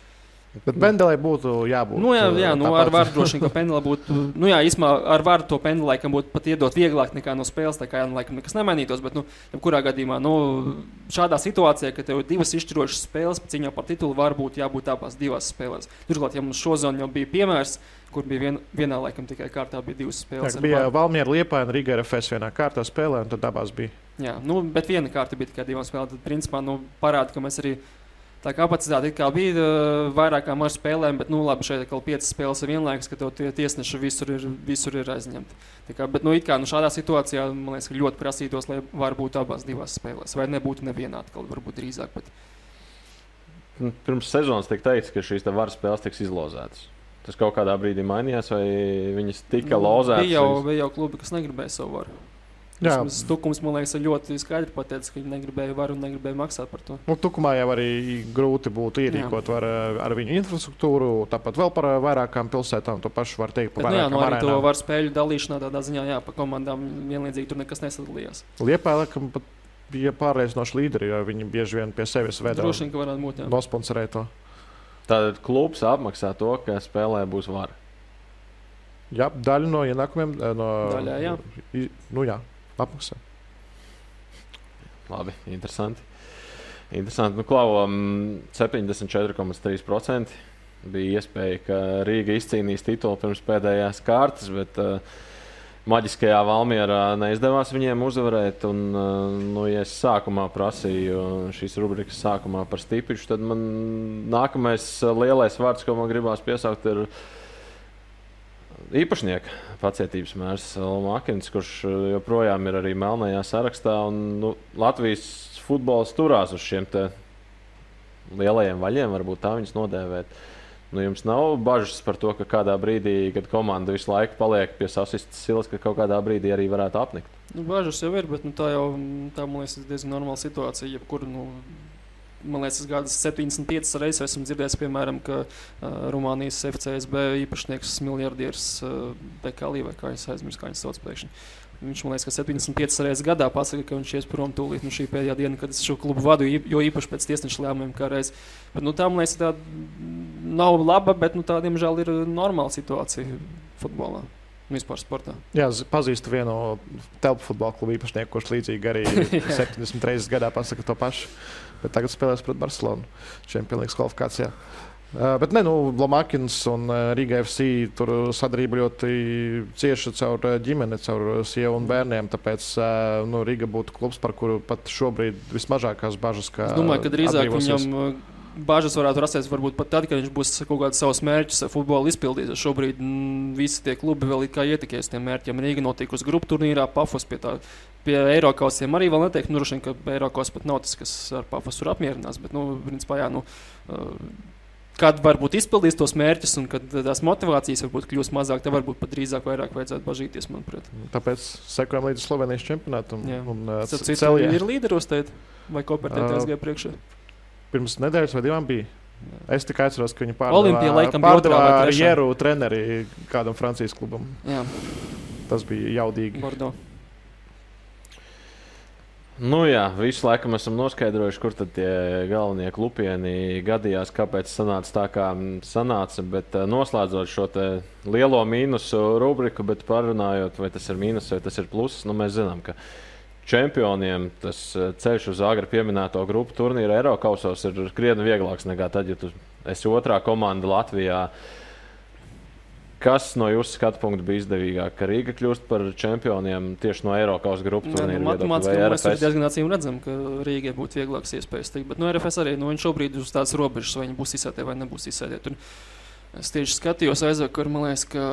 Bet pendelē būtu jābūt. Nu, jā, jā nu, ar varu droši vien, ka pendela būtu. Nu, jā, īsumā ar varu to pendeli laikam būtu pat iedot vieglāk nekā no spēles. Tā kā jā, nu, laikam nekas nemainītos. Bet, nu, jebkurā gadījumā, nu, šādā situācijā, kad tev ir divas izšķirošas spēles, cīņā par titulu, var būt jābūt abās divās spēlēs. Turklāt, ja mums šo zonu jau bija piemērs, kur bija vien, vienā laikam tikai kārtā bija divas spēles. Tā bija Valmiera Liepa un Riga RFS vienā kārtā spēlē, un tad abās bija. Jā, nu, bet viena kārta bija tikai divām spēlēm. Tad, principā, nu, parāda, ka mēs arī Tā kapacitāte bija uh, vairāk kā maza spēlēm, bet nu, labi, šeit ir piecas spēles vienlaikus, ka tie tiesneši visur ir, visur ir aizņemti. Tā kā, bet nu, kā, nu, šādā situācijā man liekas, ka ļoti prasītos, lai var būt abās divās spēlēs, vai nebūtu nevienā atkal, varbūt drīzāk. Bet... Nu, pirms sezonas tika teikts, ka šīs varas spēles tiks izlozētas. Tas kaut kādā brīdī mainījās, vai viņas tika nu, lozētas? Bija jau, bija jau klubi, kas negribēja savu varu. Stukums, man liekas, ļoti skaidri pateicis, ka viņi negribēja varu un negribēja maksāt par to. Nu, tukumā jau arī grūti būtu ierīkot var, ar viņu infrastruktūru, tāpat vēl par vairākām pilsētām. To pašu var teikt par vairākām. Jā, no nu, arī to var spēļu dalīšanā tādā ziņā, jā, pa komandām vienlīdzīgi tur nekas nesadalījās. Liepā, laikam, pat bija pārliecinoši līderi, jo viņi bieži vien pie sevis veda. Droši vien, ka varētu būt, jā. Nosponsorēt to. Tātad klubs apmaksā to, ka spēlē būs vara. Jā, daļa no ienākumiem. No, Daļā, jā. Nu, jā apmaksā. Labi, interesanti. Interesanti. Nu, klau, um, 74,3% bija iespēja, ka Rīga izcīnīs titulu pirms pēdējās kārtas, bet uh, maģiskajā Valmjerā neizdevās viņiem uzvarēt. Un, uh, nu, ja es sākumā prasīju šīs rubrikas sākumā par stipriņu, tad man nākamais lielais vārds, ko man gribās piesaukt, ir īpašnieka pacietības mērs Makins, kurš uh, joprojām ir arī melnajā sarakstā. Un, nu, Latvijas futbols turās uz šiem lielajiem vaļiem, varbūt tā viņus nodēvēt. Nu, jums nav bažas par to, ka kādā brīdī, kad komanda visu laiku paliek pie sasistas silas, ka kaut kādā brīdī arī varētu apnikt. Nu, bažas jau ir, bet nu, tā jau tā, man liekas, ir diezgan normāla situācija. Jebkur, nu, man liekas, gada 75 reizes esmu dzirdējis, piemēram, ka uh, Rumānijas FCSB īpašnieks miljardieris uh, Bekalī vai kā viņš aizmirst, kā viņš sauc pēkšņi. Viņš man liekas, ka 75 reizes gadā pasakā, ka viņš ies prom tūlīt nu, šī pēdējā diena, kad es šo klubu vadu, jo īpaši pēc tiesneša lēmumiem kā reiz. Bet, nu, tā, man liekas, tā nav laba, bet nu, tā, diemžēl, ir normāla situācija futbolā. Vispār sportā. Jā, pazīstu vienu telpu futbola klubu īpašnieku, kurš līdzīgi arī 70 reizes gadā pasakā to pašu. Bet tagad spēlēs pret Barcelonu Champions League kvalifikācijā. Uh, bet ne, nu, Lamakins un Riga FC tur sadarbība ļoti cieša caur ģimeni, caur sievu un bērniem. Tāpēc uh, nu, Riga būtu klubs, par kuru pat šobrīd vismazākās bažas. Es domāju, ka drīzāk viņam bažas varētu rasties varbūt pat tad, kad viņš būs kaut kādus savus mērķus futbolā izpildījis. Šobrīd m, mm, visi tie klubi vēl ir kā ietekmēs tiem mērķiem. Rīga notiek uz grupu turnīrā, Pafos pie tā. Pie Eiropausiem arī vēl neteiktu, nu, ka Eiropas pat nav tas, kas ar Pafosu ir apmierinās. Bet, nu, principā, jā, nu, uh, kad varbūt izpildīs tos mērķus, un kad tās motivācijas varbūt kļūs mazāk, tad varbūt pat drīzāk vairāk vajadzētu bažīties. Manuprāt. Tāpēc sekojam līdz Slovenijas čempionātam. Jā. Un, uh, Citādi ir līderos teikt, vai kooperatīvs uh, gāja priekšā? Pirms nedēļas vai divām bija. Es tikai atceros, ka viņi pārdeva, pārdeva ar Jeru treneri kādam Francijas klubam. Jā. Tas bija jaudīgi. Bordo. Nu jā, visu laiku esam noskaidrojuši, kur tad tie galvenie klupieni gadījās, kāpēc sanāca tā, kā sanāca. Bet noslēdzot šo lielo mīnusu rubriku, bet parunājot, vai tas ir mīnus vai tas ir pluss, nu mēs zinām, ka čempioniem tas eh, ceļš uz agri pieminēto grupu turnīru Eiropausos ir krietni vieglāks nekā tad, ja tu esi otrā komanda Latvijā. Kas no jūsu skatu punkta bija izdevīgāk, ka Rīga kļūst par čempioniem tieši no Eiropas turnīra? Nu, Matemātiski mēs arī diezgan acīm redzam, ka Rīgai būtu vieglāks iespējas tikt. Bet no RFS arī nu, viņš šobrīd ir uz tādas robežas, vai viņi būs izsētie vai nebūs izsētie. Es tieši skatījos aizvakar, man liekas, ka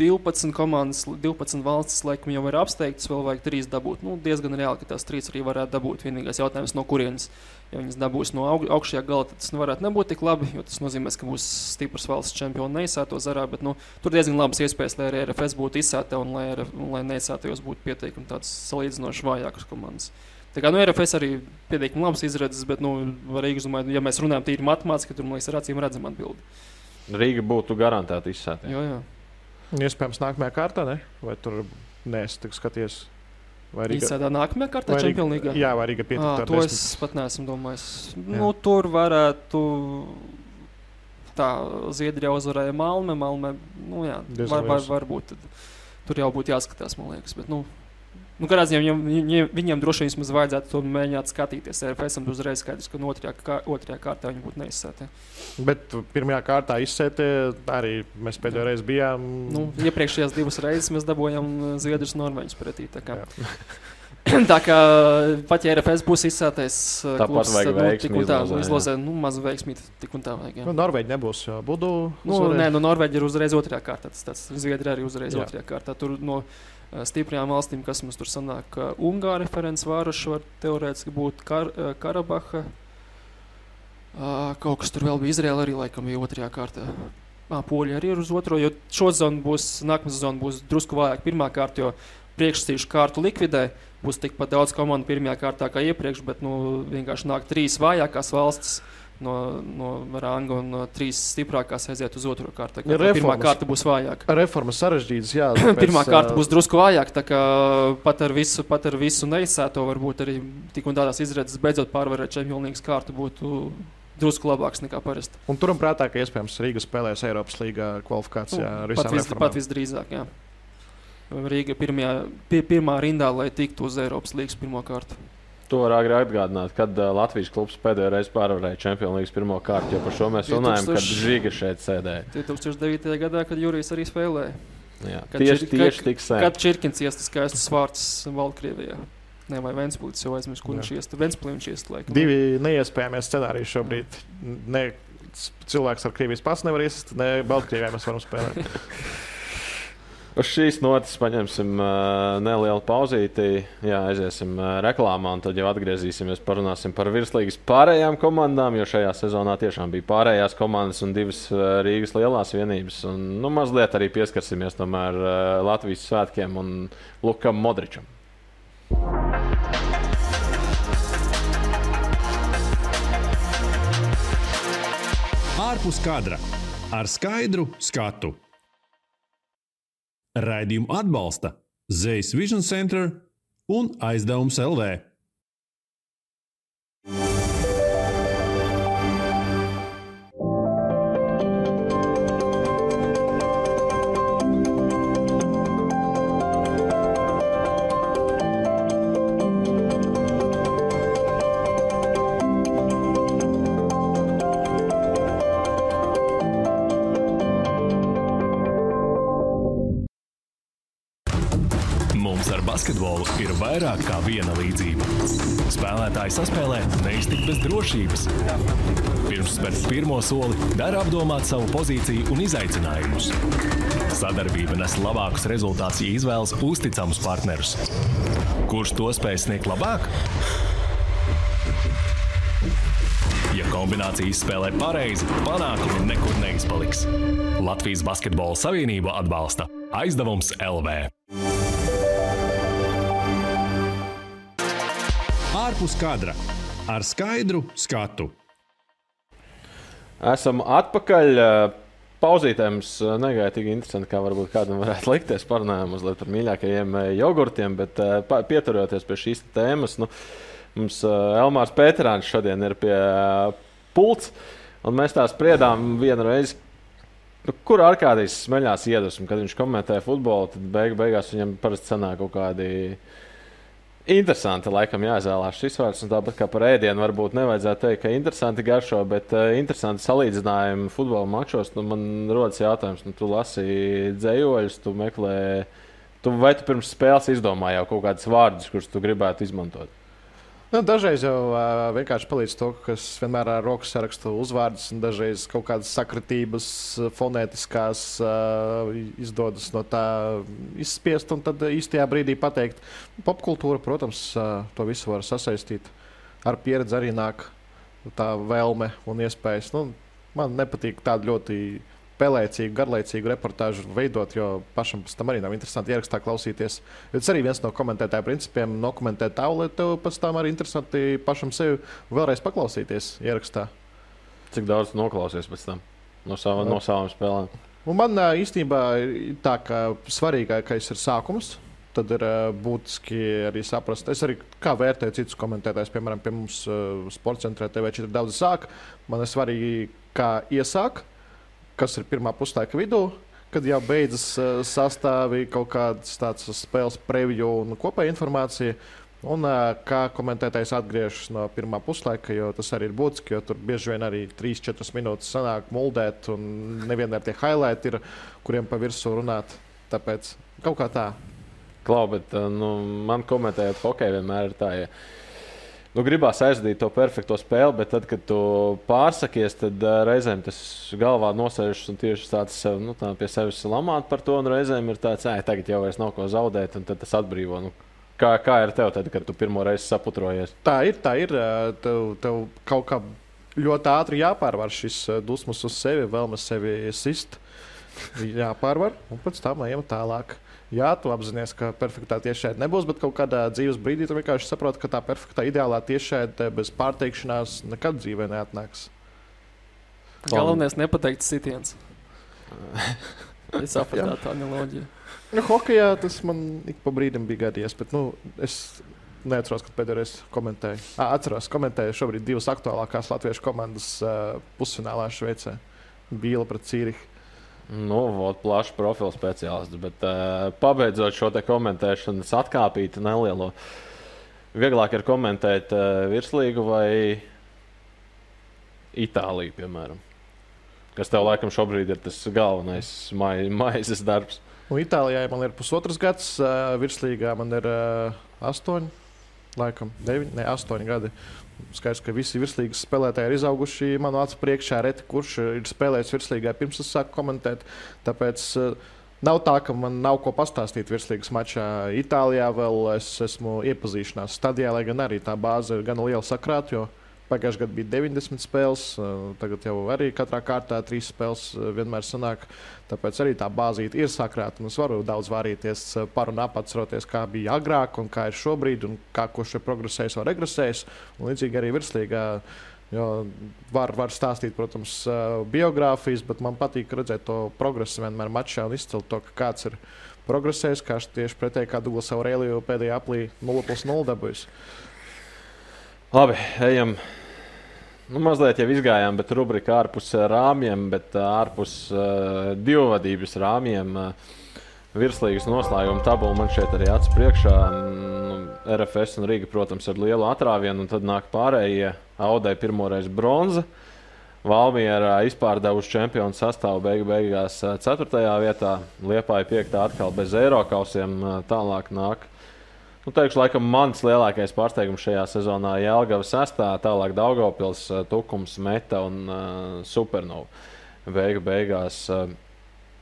12 komandas, 12 valstis laikam jau ir apsteigtas, vēl vajag 3 dabūt. Nu, diezgan reāli, ka tās 3 arī varētu dabūt. Vienīgais jautājums, no kurienes. Ja viņas dabūs no aug augšējā gala, tad tas varētu nebūt tik labi, jo tas nozīmē, ka būs stiprs valsts čempions neizsēto zarā. Bet nu, tur diezgan labas iespējas, lai arī RFS būtu izsēta un lai, un lai neizsētajos būtu pietiekami tāds salīdzinoši vājākas komandas. Tā kā nu, RFS arī pietiekami labas izredzes, bet nu, varīgi, domāju, ja mēs runājam tīri matemātiski, tad man liekas, ir acīm redzama atbilde. Rīga būtu garantēta izsēta. Jā, jā. Iespējams, nākamajā kārtā, ne? vai tur neesmu skaties. Vai arī tādā nākamajā kārtā Champions League? Jā, vai arī pietrūkst. To es pat neesmu domājis. Nu, tur varētu. Tā Zviedrija uzvarēja Malmē. Malmē nu, jā, var, var, varbūt tur jau būtu jāskatās, man liekas. Bet, nu, Nu, Kādā ziņā viņam, viņam, viņam droši vien vajadzētu to mēģināt skatīties. RFS tam uzreiz skaidrs, ka no otrajā, kā, otrajā kārtā viņi būtu neizsēti. Bet pirmajā kārtā izsēti arī mēs pēdējo reizi bijām. Nu, iepriekšējās divas reizes mēs dabūjām Zviedrijas Norvēģis pretī. Tā kā, tā kā pat ja RFS būs izsētais, tāpat vajag nu, tik un tā izlozē, nu, maz veiksmīt, tik un tā vajag. Jā. Nu, Norvēģi nebūs budu. Nu, nē, nu, Norvēģi ir uzreiz otrajā kārtā. Tas, tas Zviedrija arī uzreiz jā. otrajā kārtā. Tur no, stiprajām valstīm, kas mums tur sanāk. Ungāra referents vāruši var teorētiski būt Kar eh, Karabaha. Uh, kaut kas tur vēl bija Izraela arī laikam bija otrajā kārtā. Ah, Poļi arī ir uz otro, jo šo zonu būs, nākamā zona būs drusku vājāk pirmā kārta, jo priekšstīšu kārtu likvidē. Būs tikpat daudz komandu pirmajā kārtā kā iepriekš, bet nu, vienkārši nāk trīs vājākās valstis. No, no ranga un no trīs stiprākās aiziet uz otro kārtu. Ja pirmā kārta būs vājāka. Reformas sarežģītas, jā. Tāpēc, pirmā kārta būs drusku vājāka, tā kā pat ar visu, pat ar visu neizsēto varbūt arī tik un tādās izredzes beidzot pārvarēt čempionīgas kārtu būtu drusku labāks nekā parasti. Un turam prātā, ka iespējams Rīga spēlēs Eiropas līgā kvalifikācijā nu, ar visām reformām. Pat visdrīzāk, jā. Rīga pirmajā, pie, pirmā rindā, lai tiktu uz Eiropas līgas pirmo kārtu. To var agri atgādināt, kad uh, Latvijas klubs pēdējo reizi pārvarēja Champions League pirmo kārtu. Jo par šo mēs runājam, 2000... kad Žiga šeit sēdēja. 2009. gadā, kad Jurijs arī spēlēja. Jā, kad tieši, čir, tieši tik sen. Kad Čirkins iesta skaistas vārds Valkrievijā. Ne, vai Vēnspils jau aizmirst, kur viņš iesta. Vēnspils viņš iesta. Divi neiespējamie scenāriji šobrīd. Ne, cilvēks ar Krievijas pasu nevar iest, ne Baltkrievijā mēs varam spēlēt. Uz šīs notis paņemsim uh, nelielu pauzīti, jā, aiziesim uh, reklāmā, un tad jau atgriezīsimies, parunāsim par virslīgas pārējām komandām, jo šajā sezonā tiešām bija pārējās komandas un divas uh, Rīgas lielās vienības. Un, nu, mazliet arī pieskarsimies tomēr uh, Latvijas svētkiem un Lukam Modričam. Ārpus kadra ar skaidru skatu. Raidījumu atbalsta Zvejas Vision Center un aizdevums LV. Vairāk kā viena līdzība. Spēlētāji saspēlē neiztikt bez drošības. Pirms spērt pirmo soli, dara apdomāt savu pozīciju un izaicinājumus. Sadarbība nes labākus rezultātus, ja izvēlas uzticamus partnerus. Kurš to spēj sniegt labāk? Ja kombinācija izspēlē pareizi, panākumi nekur neizpaliks. Latvijas Basketbola Savienība atbalsta aizdevums LV. Ārpus kadra ar skaidru skatu. Esam atpakaļ. Pauzītē mums negaidīja tik interesanti, kā varbūt kādam varētu likties. Parunājām mazliet par mīļākajiem eh, jogurtiem, bet eh, pieturoties pie šīs tēmas, nu, mums eh, Elmārs Pēterāns šodien ir pie eh, pults, un mēs tā spriedām vienu reizi. Nu, kur Arkādijs smeļās iedvesmu, kad viņš komentē futbolu, tad beig beigās viņam parasti sanāk kaut kādi Interesanti, laikam, jāizvēlās šis vārds. Tāpat kā par ēdienu, varbūt nevajadzētu teikt, ka interesanti garšo, bet uh, interesanti salīdzinājumi futbola mačos. Nu, man rodas jautājums, nu, tu lasi dzējoļus, tu meklē, tu, vai tu pirms spēles izdomāji jau kaut kādus vārdus, kurus tu gribētu izmantot? Nu, dažreiz jau uh, vienkārši palīdz to, ka es vienmēr ar rokas sarakstu uzvārdus, un dažreiz kaut kādas sakritības, fonētiskās uh, izdodas no tā izspiest, un tad īstajā brīdī pateikt. Popkultūra, protams, uh, to visu var sasaistīt. Ar pieredzi arī nāk tā vēlme un iespējas. Nu, man nepatīk tāda ļoti pelēcīgu, garlaicīgu reportāžu veidot, jo pašam tam arī nav interesanti ierakstā klausīties. Tas arī viens no komentētāju principiem - dokumentēt tā, lai tev pēc tam arī interesanti pašam sevi vēlreiz paklausīties ierakstā. Cik daudz noklausies pēc tam no, sava, no savām spēlēm? Un man īstenībā tā, ka svarīgākais ir sākums. Tad ir ā, būtiski arī saprast, es arī kā vērtēju citus komentētājus, piemēram, pie mums uh, sporta centrā TV4 daudz sāk. Man ir svarīgi, kā iesāk, kas ir pirmā puslaika vidū, kad jau beidzas ā, sastāvī kaut kādas tādas spēles preview un kopēja informācija. Un ā, kā komentētājs atgriežas no pirmā puslaika, jo tas arī ir būtiski, jo tur bieži vien arī 3-4 minūtes sanāk muldēt, un nevienmēr tie highlighti ir, kuriem pa virsmu runāt. Tāpēc kaut kā tā. Klau, bet uh, nu, man komentējot hokeju, vienmēr ir tā, ja nu, gribās aizdīt to perfekto spēli, bet tad, kad tu pārsakies, tad uh, reizēm tas galvā nosēžas un tieši tāds sev, nu, tā pie sevis lamāt par to, un reizēm ir tāds, ka tagad jau vairs nav ko zaudēt, un tas atbrīvo. Nu, kā, kā ir tev, tad, kad tu pirmo reizi saputrojies? Tā ir, tā ir. ā, Tev, tev kaut kā ļoti ātri jāpārvar šis ā, dusmas uz sevi, vēlme sevi sist. Jāpārvar, un pēc tam ejam tālāk. Jā, tu apzinājies, ka perfektā tiešraidē nebūs, bet kaut kādā dzīves brīdī tu vienkārši saproti, ka tā perfektā ideālā tiešraidē bez pārteikšanās nekad dzīvē neatnāks. Galvenais ir nepateikt sitiens. Es saprotu tā analoģiju. Nu, hokejā tas man ik pa brīdim bija gadījies, bet nu, es neatceros, kad pēdējo reizi komentēju. À, atceros, komentēju šobrīd divas aktuālākās latviešu komandas uh, pusfinālā Šveicē. Bīla pret Cīrihu. Nu, vot, plašs profils speciālists, bet uh, pabeidzot šo komentēšanas atkāpīti nelielo. Vieglāk ir komentēt uh, virslīgu vai Itāliju, piemēram. Kas tev laikam šobrīd ir tas galvenais mai, maizes darbs? Un Itālijā man ir pusotrs gads, uh, virslīgā man ir uh, astoņi, laikam, deviņi, ne astoņi gadi. Skaidrs, ka visi virslīgas spēlētāji ir izauguši manu acu priekšā, reti kurš ir spēlējis virslīgā pirms es sāku komentēt. Tāpēc uh, nav tā, ka man nav ko pastāstīt virslīgas mačā. Itālijā vēl es esmu iepazīšanās stadijā, lai gan arī tā bāze ir gan liela sakrāta. jo Pagājušajā gadā bija 90 spēles, tagad jau arī katrā kārtā trīs spēles vienmēr sanāk. Tāpēc arī tā bāzīte ir sakrāta. un Es varu daudz vārīties par un ap, atceroties, kā bija agrāk un kā ir šobrīd, un kā kurš ir progresējis vai regresējis. Un līdzīgi arī virslīgā Jo var, var stāstīt, protams, biogrāfijas, bet man patīk redzēt to progresu vienmēr mačā un izcelt to, ka kāds ir progresējis, kā tieši pretēji kā Duglas Aurēlija pēdējā aplī 0,0 dabūjis. Labi, ejam. Nu, mazliet jau izgājām, bet rubrika ārpus rāmjiem, bet ārpus uh, divvadības rāmjiem. Uh, virslīgas noslēguma tabula man šeit arī acis priekšā. Mm, RFS un Rīga, protams, ar lielu atrāvienu, un tad nāk pārējie. Audai pirmoreiz bronza. Valmiera izpārdevuši čempionu sastāvu beigu beigās 4. vietā, Liepāja 5. atkal bez eiro kausiem. Tālāk nāk. Nu, teikšu, laikam, mans lielākais pārsteigums šajā sezonā ir Jālgava 6. tālāk Daugopils, Tukums, Meta un uh, Supernova. Beigu beigās. Uh,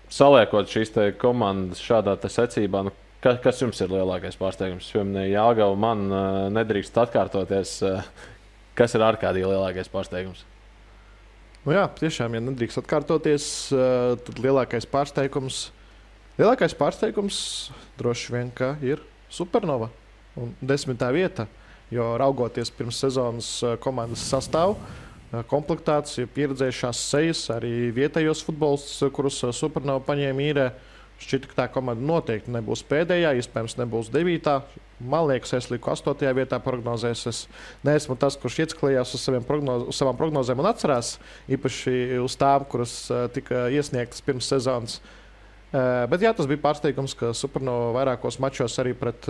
saliekot šīs komandas šādā secībā, nu, ka, kas jums ir lielākais pārsteigums? Es pieminēju, Jāgauta, man uh, nedrīkst atkārtoties. Uh, kas ir ārkārtīgi lielākais pārsteigums? Nu jā, tiešām, ja nedrīkst atkārtoties, uh, tad lielākais pārsteigums, lielākais pārsteigums droši vien ir Supernova un desmitā vieta. Jo raugoties pirms sezonas komandas sastāvā, komplektācija, pieredzējušās sejas, arī vietējos futbolistus, kurus Supernova paņēma īrē. Šķita, ka tā komanda noteikti nebūs pēdējā, iespējams, nebūs devītā. Man liekas, es liku astotajā vietā prognozēs. Es neesmu tas, kurš iesklējās uz, prognoz, uz savām prognozēm un atcerās īpaši uz tām, kuras tika iesniegtas pirms sezonas. Bet jā, tas bija pārsteigums, ka Supernova vairākos mačos arī pret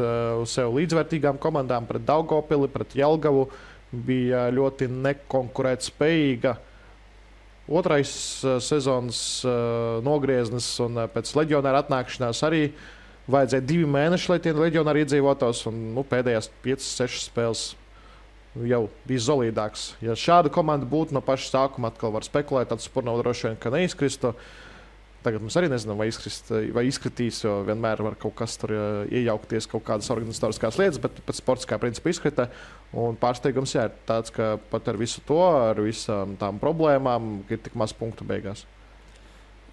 sev līdzvērtīgām komandām, pret Daugopili, pret Jelgavu, uh, bija ļoti nekonkurētspējīga. Otrais uh, sezonas uh, nogrieznis un uh, pēc leģionāra atnākšanās arī vajadzēja divi mēneši, lai tie leģionāri iedzīvotos. Un, nu, pēdējās 5, 6 spēles jau bija solidāks. Ja šāda komanda būtu no paša sākuma, atkal var spekulēt, tad Spurnova droši vien neizkristu. Uh, Tagad mums arī nezinām, vai, izkrist, vai izkritīs, jo vienmēr var kaut kas tur iejaukties, kaut kādas organizatoriskās lietas, bet pēc sportiskā principa izkrita. Un pārsteigums jā, ir tāds, ka pat ar visu to, ar visām tām problēmām, ir tik maz punktu beigās.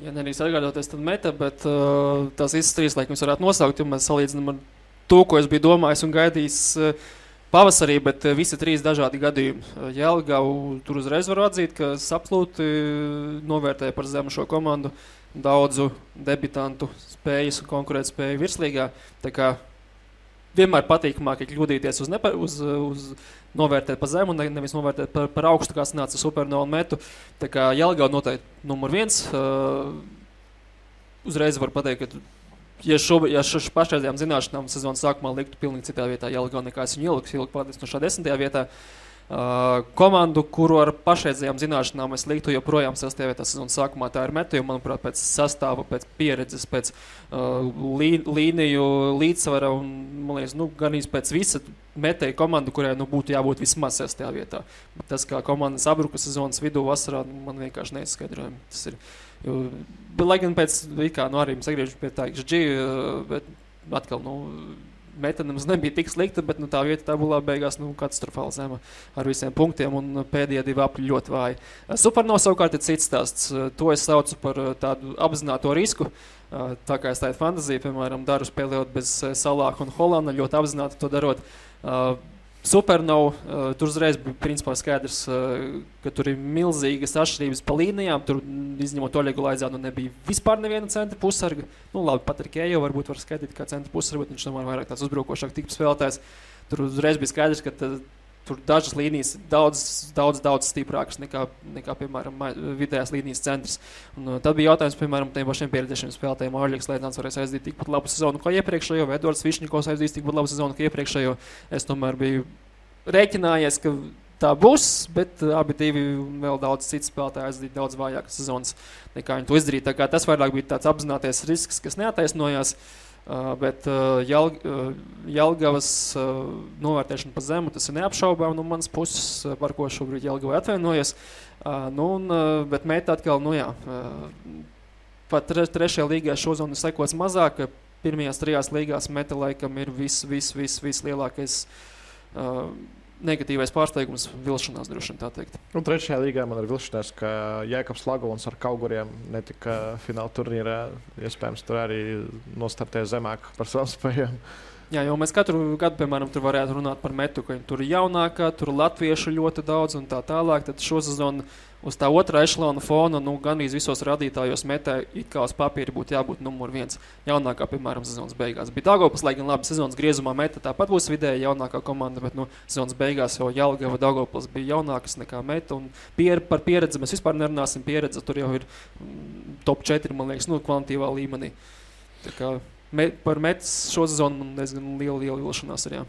Ja nedrīkst atgādāties, tad meta, bet uh, tās visas trīs laikus varētu nosaukt, jo mēs salīdzinām ar to, ko es biju domājis un gaidījis. Uh, pavasarī, bet uh, visi trīs dažādi gadījumi. Uh, Jēlgavu tur uzreiz var atzīt, ka absolūti novērtēja par zemu šo komandu. Uh, daudzu debitantu spējas un konkurētspēju virslīgā. Vienmēr patīkamāk ir kļūdīties uz, nepa, uz, uz novērtēt pa zemu, nevis novērtēt par, par augstu, kas nāca supernovu metu. Tā kā Jelgava noteikti numur viens. Uh, uzreiz var pateikt, ka ja šo, ja šo pašreizējām zināšanām sezonas sākumā liktu pilnīgi citā vietā Jelgava nekā es viņu ieliku, ieliku pārdēs no šā desmitajā vietā. Uh, komandu, kuru ar pašreizējām zināšanām es liktu joprojām sastāvēt sezonas sākumā, tā ir Meteo. Manuprāt, pēc sastāva, pēc pieredzes, pēc uh, lī, līniju līdzsvara un, man liekas, nu, gan arī pēc visa Meteo komandu, kurai nu, būtu jābūt vismaz sastajā vietā. Bet tas, kā komanda sabruka sezonas vidū vasarā, nu, man vienkārši neizskaidrojami. Tas ir, jo, bet, lai gan pēc, kā, nu, arī mēs atgriežamies pie tā, ka G, bet atkal, nu, meta nemaz nebija tik slikta, bet nu, tā vieta tabulā beigās nu, katastrofāli zema ar visiem punktiem, un pēdējie divi apli ļoti vāji. Supernovs savukārt ir cits stāsts. To es saucu par tādu apzināto risku. Tā kā es tādu fantaziju, piemēram, daru spēlējot bez Salāha un Holanda, ļoti apzināti to darot. Supernova. Uh, tur uzreiz bija principā, skaidrs, uh, ka tur ir milzīgas atšķirības pa līnijām. Tur, izņemot Oļegu Laizānu, nebija vispār neviena centra pusarga. Nu, labi, pat ar Kēju varbūt var skaidrot, kā centra pusarga, bet viņš tomēr vairāk tāds uzbrukošāk tipu spēlētājs. Tur uzreiz bija skaidrs, ka Tur dažas līnijas daudz, daudz, daudz stiprākas nekā, nekā piemēram, vidējās līnijas centrs. Un, uh, tad bija jautājums, piemēram, tiem pašiem pieredzējušiem spēlētājiem, Orļiks Lēdnants varēs aizdīt tikpat labu sezonu kā iepriekšējo, vai Edvards Višņikovs aizdīs tikpat labu sezonu kā iepriekšējo. Es tomēr biju rēķinājies, ka tā būs, bet uh, abi divi vēl daudz citu spēlētāju aizdīt daudz vājākas sezonas nekā viņi to izdarīja. Tas vairāk bija tāds apzināties risks, kas neataisnojās. Uh, bet uh, novērtēšana pa zemu tas ir neapšaubām no manas puses, par ko šobrīd Jelgava atvainojas. Nu, un, bet meita atkal, nu jā, pat tre, trešajā līgā šo zonu sekots mazāk. Pirmajās trijās līgās meta laikam ir viss, viss, viss, viss lielākais. Uh, negatīvais pārsteigums, vilšanās droši vien tā teikt. Un trešajā līgā man ir vilšanās, ka Jēkabs Lagons ar Kauguriem netika fināla turnīrā. Iespējams, tur arī nostartēja zemāk par savām spējām. Jā, jo mēs katru gadu, piemēram, tur varētu runāt par metu, ka tur ir jaunākā, tur ir latviešu ļoti daudz un tā tālāk. Tad šo sezonu uz tā otrā ešalona fona, nu, gandrīz visos rādītājos metē, it kā uz papīra būtu jābūt numur viens. Jaunākā, piemēram, sezonas beigās. Bija Dāngopas, lai gan labi sezonas griezumā meta tāpat būs vidēji jaunākā komanda, bet nu, sezonas beigās jau Jālgava Dāngopas bija jaunākas nekā meta. Pier, par pieredzi mēs vispār nerunāsim. Pieredze tur jau ir mm, top 4, man liekas, nu, kvantitīvā līmenī. Tā kā me, par metas šo sezonu man diezgan liela, liela vilšanās ir. Jā.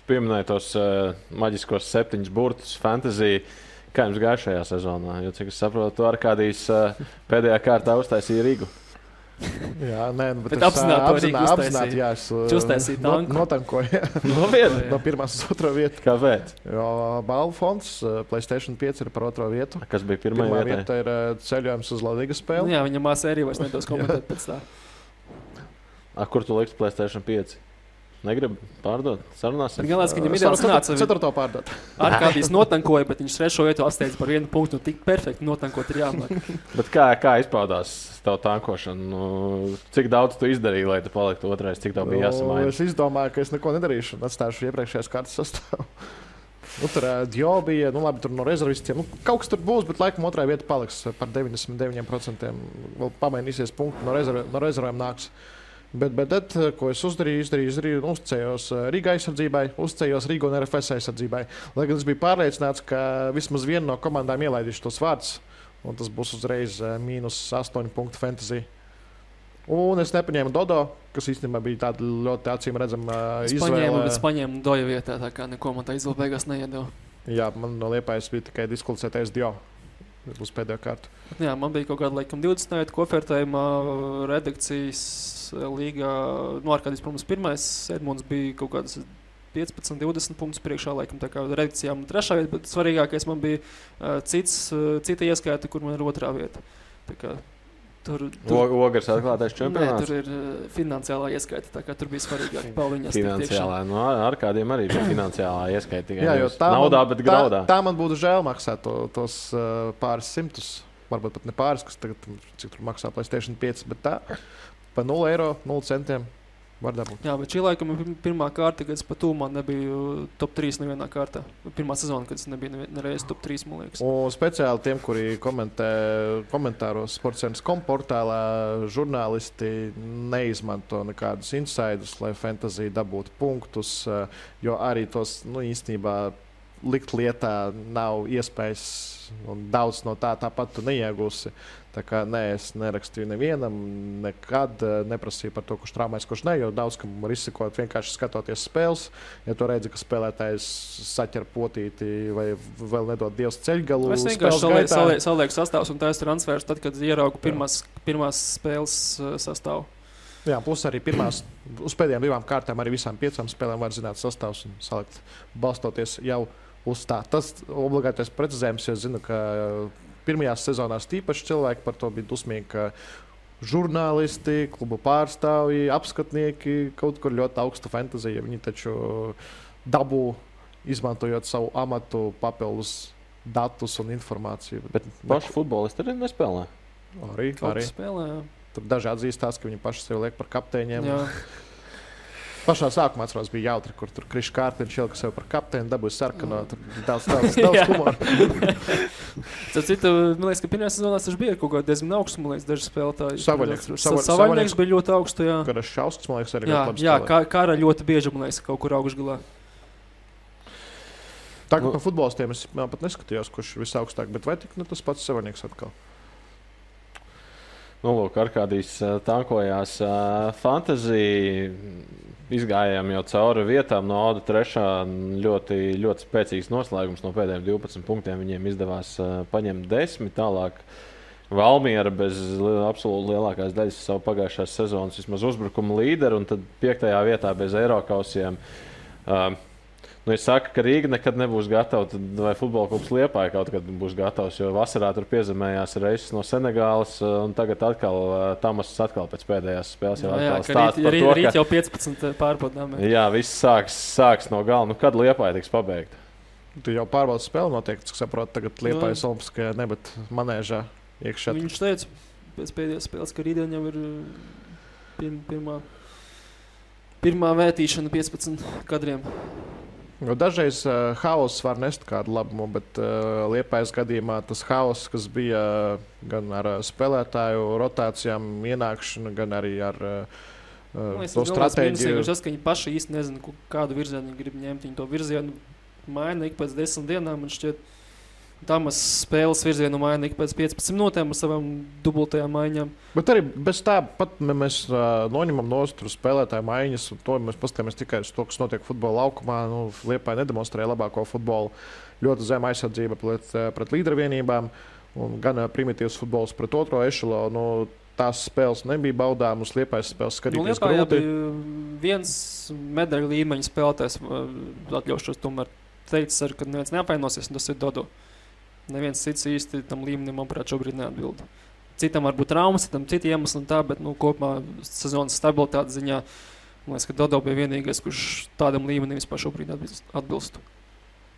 Tu pieminēji tos uh, maģiskos septiņus burtus, fantāziju. Kā jums gāja šajā sezonā? Jo, cik es saprotu, tu ar kādīs uh, pēdējā kārtā uztaisīji Rīgu. Jā, nē, nu, bet, Bet apzināti to Rīgu apzināti, jā, es Tu uztaisīji no, notankoju Nopietni! no pirmās uz otro vietu. Kāpēc? Jo balvu fonds Playstation 5 ir par otro vietu. Kas bija pirmā Pirmā vieta? vieta ir ceļojums uz Latvijas Nu, spēli. jā, viņa māsa arī vairs nedos komentēt pēc tā. A, kur tu liksi Playstation 5? Negribu pārdot, sarunāsim. Galvenais, ka viņam Es ir varu sanāca, ceturto- Ceturto pārdot. ar kādīs notankoja, bet viņš trešo vietu atsteidza par vienu punktu. Nu, tik perfekti notankot ir jāmāk. Bet kā, kā izpaudās tava tankošana? Nu, cik daudz tu izdarīji, lai tu paliktu otrais? Cik tev bija Nu, jāsamaina? es izdomāju, ka es neko nedarīšu atstāšu iepriekšējās kārtas sastāvā. Nu, tur uh, Dio bija, nu, labi, tur no rezervistiem. Nu, kaut kas tur būs, bet laikam otrā vieta paliks par 99%. Vēl pamainīsies punkti, no, rezerv, no rezervēm nāks. Bet, bet tad, eh, ko es uzdarīju, izdarīju, izdarīju nu, uzticējos eh, Rīgas aizsardzībai, uzticējos Rīgas un RFS aizsardzībai. Lai gan es biju pārliecināts, ka vismaz viena no komandām ielaidīs tos vārdus, un tas būs uzreiz eh, mīnus 8 punktu fantasy. Un es nepaņēmu Dodo, kas īstenībā bija tāda ļoti acīm redzama Es paņēmu, bet es paņēmu doju vietā, tā kā neko man tā izvēle beigās neiedeva. Jā, man no liepājas bija tikai diskvalificētais Dio. Uz pēdējo kārtu. Jā, man bija kaut kāda laikam 20. gada kofertējuma redakcijas līgā. Nu, ārkārtīgi, protams, pirmais Edmunds bija kaut kāds 15, 20 punktus priekšā, laikam, tā kā redakcijām trešā vieta, bet svarīgākais man bija uh, cits, uh, cita ieskaita, kur man ir otrā vieta. Tā kā Tur, tur, O- Ogres atklātais nē, čempionāts. tur ir uh, finansiālā ieskaita, tā kā tur bija svarīgāk tiešām. Finansiālā, nu, ar kādiem arī bija finansiālā ieskaita. tikai Jā, jo tā naudā, man, bet graudā. Tā, tā man būtu žēl maksāt to, tos uh, pāris simtus. Varbūt pat ne pāris, kas tagad cik tur maksā Playstation 5, bet tā par 0 eiro, 0 centiem. Jā, bet šī laikam ir pir- pirmā kārta, kad es pat tūmā nebiju top 3 nevienā kārtā. Pirmā sezona, kad es nebiju nereiz top 3, man liekas. Un speciāli tiem, kuri komentē komentāros sports.com portālā, žurnālisti neizmanto nekādus insidus, lai fantāzija dabūtu punktus, eh, jo arī tos nu, īstenībā likt lietā nav iespējas. un Daudz no tā tāpat tu neiegūsi. Tā kā nē, es nerakstīju nevienam, nekad eh, neprasīju par to, kurš trāmēs, kurš ne. Jo daudz kam var izsekot vienkārši skatoties spēles. Ja tu redzi, ka spēlētājs saķer potīti vai vēl nedod dievs ceļgalu, Es vienkārši salieku, gaitā. salieku, salieku sastāvus un taisu transferus, tad, kad ieraugu pirmās, pirmās spēles uh, sastāvu. Jā, plus arī pirmās, uz pēdējām divām kārtām, arī visām piecām spēlēm var zināt sastāvs un salikt balstoties jau uz tā. Tas obligātais precizējums, jo zinu, ka pirmajās sezonās tīpaši cilvēki par to bija dusmīgi. ka Žurnālisti, klubu pārstāvji, apskatnieki kaut kur ļoti augstu fantāziju. Viņi taču dabū, izmantojot savu amatu, papildus datus un informāciju. Bet paši futbolisti arī nespēlē. arī, Kaut arī spēlē. jā. tur daži atzīstās, ka viņi paši sevi liek par kapteiņiem. Jā. Pašā sākumā atceros, bija jautri, kur tur Krišs Kārtiņš ielika sev par kapteini, dabūja sarkano. Tur bija daudz, daudz, daudz humora. Starp citu, man liekas, ka pirmajā sezonā tas bija kaut kā diezgan augsts. Man liekas, daži spēlētāji. Savaļnieks. Sa- Sava- Savaļnieks Savaļnieks. bija ļoti augsts. Jā, Karas šausmas, man liekas, arī jā, labi jā spēlē. kā, kara ļoti bieži, man liekas, kaut kur augšgalā. Tagad Nu- par futbolistiem es pat neskatījos, kurš ir visaugstāk, bet vai tik ne tas pats Savanieks atkal? Nu, lūk, ar kādīs tankojās fantāzija. Izgājām jau cauri vietām, no Auda 3. Ļoti, ļoti spēcīgs noslēgums. No pēdējiem 12 punktiem viņiem izdevās paņemt 10. Tālāk Valmiera bez absolūti lielākās daļas savu pagājušās sezonas vismaz uzbrukuma līderu, un tad 5. vietā bez Eiropausiem. Uh, Nu, es saku, ka Rīga nekad nebūs gatava, tad vai futbola klubs Liepāja kaut kad būs gatavs. Jo vasarā tur piezemējās reizes no Senegālas, uh, un tagad atkal uh, Tamas atkal pēc pēdējās spēles jau Jā, jā atkal ka stāsta rīt, to, rīt jau 15 pārbaudām. jā, viss sāks, sāks no gala. Nu, kad Liepāja tiks pabeigta? Tu jau pārbaudas spēli notiek, cik saprotu, tagad Liepājas Jā. Olimpiskajā, ne, bet manēžā iekšā. Viņš teica, pēc pēdējās spēles, ka rītdien jau ir pirm, pirmā. Pirmā vērtīšana 15 kadriem. Nu, dažreiz uh, haoss var nest kādu labumu, bet uh, liepais gadījumā tas haoss, kas bija uh, gan ar uh, spēlētāju rotācijām, ienākšanu, gan arī ar uh, Nu, to stratēģiju. tas, ka viņi paši īsti nezina, kādu virzienu viņi grib ņemt. Viņi to virzienu maina ik pēc desmit dienām. Man šķiet, Tamas spēles virzienu maina ik pēc 15 minūtēm ar savām dubultajām maiņām. Bet arī bez tā, pat ja mēs uh, noņemam no stūra spēlētāju maiņas, un to mēs paskatāmies tikai uz to, kas notiek futbola laukumā. Nu, Liepa nedemonstrē labāko futbolu, ļoti zema aizsardzība pret, uh, pret līdervienībām, un gan uh, primitīvs futbols pret otro ešelu. Nu, Tās spēles nebija baudāmas, liepais spēles Nu, skatīties Liepājā grūti. viens medaļu līmeņa spēlētājs. uh, Atļaušos tomēr teikt, ka neviens neapvainosies, un tas ir Dodo. Neviens cits īsti tam līmenim, manuprāt, šobrīd neatbild. Citam var būt traumas, citam citi iemesli, tā, bet nu, kopumā sezonas stabilitātes ziņā man liekas, ka Dodo bija vienīgais, kurš tādam līmenim vispār šobrīd atbilst- atbilst.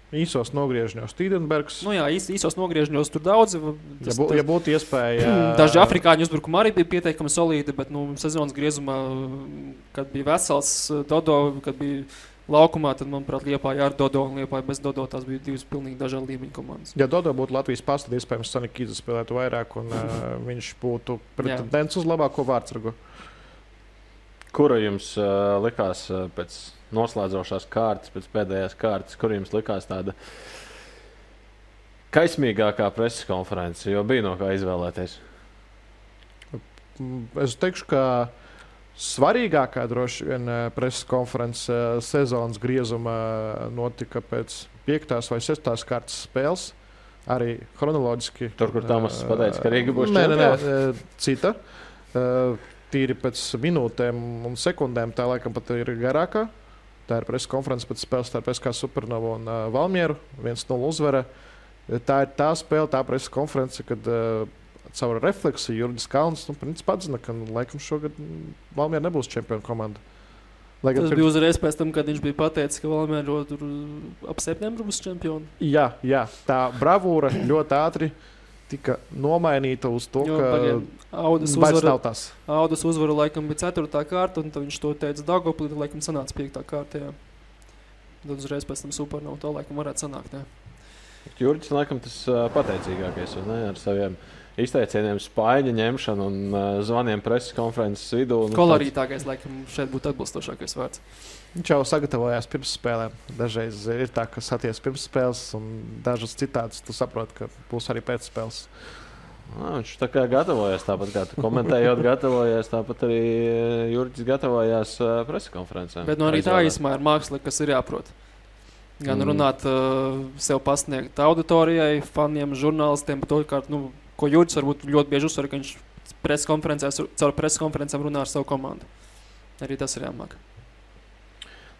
Īsos nogriežņos Tīdenbergs. Nu, jā, īs, īsos nogriežņos tur daudz. Ja, bū, ja būtu iespēja. Daži afrikāņu uzbrukumi arī bija pietiekami solīdi, bet nu, sezonas griezumā, kad bija vesels Dodo, kad bija laukumā, tad, manuprāt, Liepāja ar Dodo un Liepāja bez Dodo. Tās bija divas pilnīgi dažādas līmeņa komandas. Ja Dodo būtu Latvijas pastāvs, tad iespējams Sanikīds spēlētu vairāk, un uh, viņš būtu pretendents uz labāko vārdsargu. Kura jums uh, likās uh, pēc noslēdzošās kārtas, pēc pēdējās kārtas, kur jums likās tāda kaismīgākā preses konference, jo bija no kā izvēlēties? Es teikšu, ka svarīgākā droši vien eh, preses konference eh, sezonas griezuma notika pēc piektās vai sestās kārtas spēles. Arī chronoloģiski. Tur, kur Tamas eh, pateica, ka Rīga būs Nē, nē, nē, eh, cita. Eh, Tīri pēc minūtēm un sekundēm tā laikam pat ir garākā. Tā ir preses konference pēc spēles starp SK Supernova un Valmieru. 1-0 uzvara. Tā ir tā spēle, tā preses konference, kad uh, caur refleksiju Jurgis Kalns nu, atzina, ka nu, laikam šogad Valmiera nebūs čempionu komanda. Lai Tas pirms- bija uzreiz pēc tam, kad viņš bija pateicis, ka Valmēra tur ap septembru būs čempioni. Jā, jā, tā bravūra ļoti ātri tika nomainīta uz to, Jo, ka Audas uzvara. Audas uzvara laikam bija 4. kārta, un viņš to teica Dagoplī, tad laikam sanāca 5. kārtā. jā. Tad uzreiz pēc tam supernovā to laikam varētu sanākt. Jā. Jurģis, laikam, tas uh, pateicīgākais ne, ar saviem izteicieniem, spaiņa ņemšanu un uh, zvaniem preses konferences vidū. nu, Kolorītākais, laikam, šeit būtu atbilstošākais vārds. Viņš jau sagatavojās pirms spēlēm. Dažreiz ir tā, ka satiek pirms spēles, un dažas citādas tu saproti, ka būs arī pēc spēles. Nā, viņš tā kā gatavojas, tāpat kā komentējot, gatavojies, tāpat arī Jurģis gatavojās uh, preses konferencēm. Bet nu, arī tā īstenībā ir māksla, kas ir jāprot. Gan Mm. mm. runāt, uh, sev pasniegt auditorijai, faniem, žurnālistiem, bet otrkārt, nu, ko Jurģis varbūt ļoti bieži uzsver, ka viņš preses konferencēs, caur preses konferencēm runā ar savu komandu. Arī tas ir jāmāk.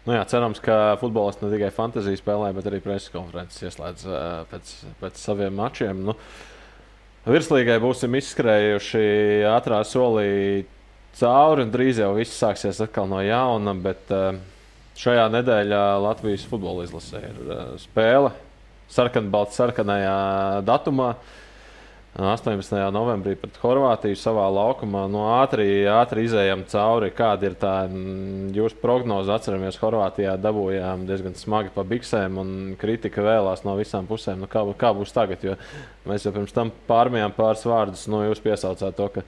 Nu jā, cerams, ka futbolists ne tikai fantāziju spēlē, bet arī preses konferences ieslēdz uh, pēc, pēc saviem mačiem. Nu, virslīgai būsim izskrējuši ātrā solī cauri, un drīz jau viss sāksies atkal no jauna. Bet uh, šajā nedēļā Latvijas futbola izlasē ir uh, spēle sarkanbalts sarkanajā datumā. 18. novembrī pret Horvātiju savā laukumā. No ātri, ātri izējām cauri, kāda ir tā mm, jūsu prognoze. Atceramies, Horvātijā dabūjām diezgan smagi pa biksēm, un kritika vēlās no visām pusēm. Nu, kā, kā būs tagad? Jo mēs jau pirms tam pārmijām pāris vārdus. Nu, jūs piesaucāt to, ka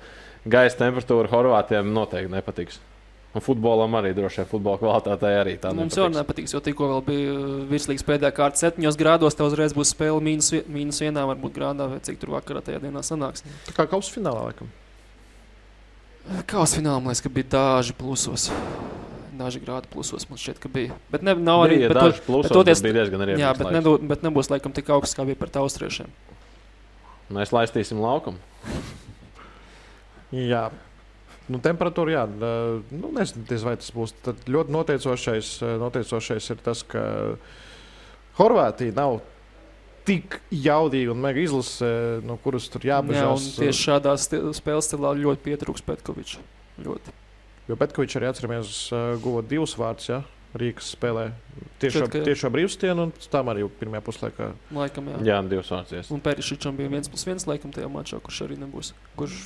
gaisa temperatūra Horvātijam noteikti nepatiks. Un futbolam arī droši vien futbola kvalitātei arī tā Mums jau nepatiks. nepatiks, jo tikko vēl bija uh, virslīgas pēdējā kārta 7 grādos, tev uzreiz būs spēle mīnus, mīnus vienā, varbūt grādā, vai cik tur vakarā tajā dienā sanāks. Tā kā kausa finālā, laikam. Uz fināla, man liekas, ka bija daži plusos. Daži grādi plusos man šķiet, ka bija. Bet ne, nav arī. Bija bet daži plusos, bet toties- bija diezgan arī Jā, bet, nedo, bet nebūs laikam tik augsts, kā bija pret austriešiem. Mēs laistīsim laukumu. Jā. Nu, temperatūra, jā, nu, nezinu, vai tas būs. Tad ļoti noteicošais, noteicošais ir tas, ka Horvātija nav tik jaudīga un mega izlase, no kuras tur Jā, un jābežās. tieši šādā spēles stilā ļoti pietrūks Petkovičs. Ļoti. Jo Petkovičs arī atceramies, guva divus vārdus. Ja? Rīgas spēlē tiešo, Šķiet, ka- tiešo brīvstienu, un tam arī pirmajā puslaikā. Laikam, jā. Jā, divas vārds. Un Perišičam bija viens plus viens, laikam, tajā mačā, kurš arī nebūs. Kurš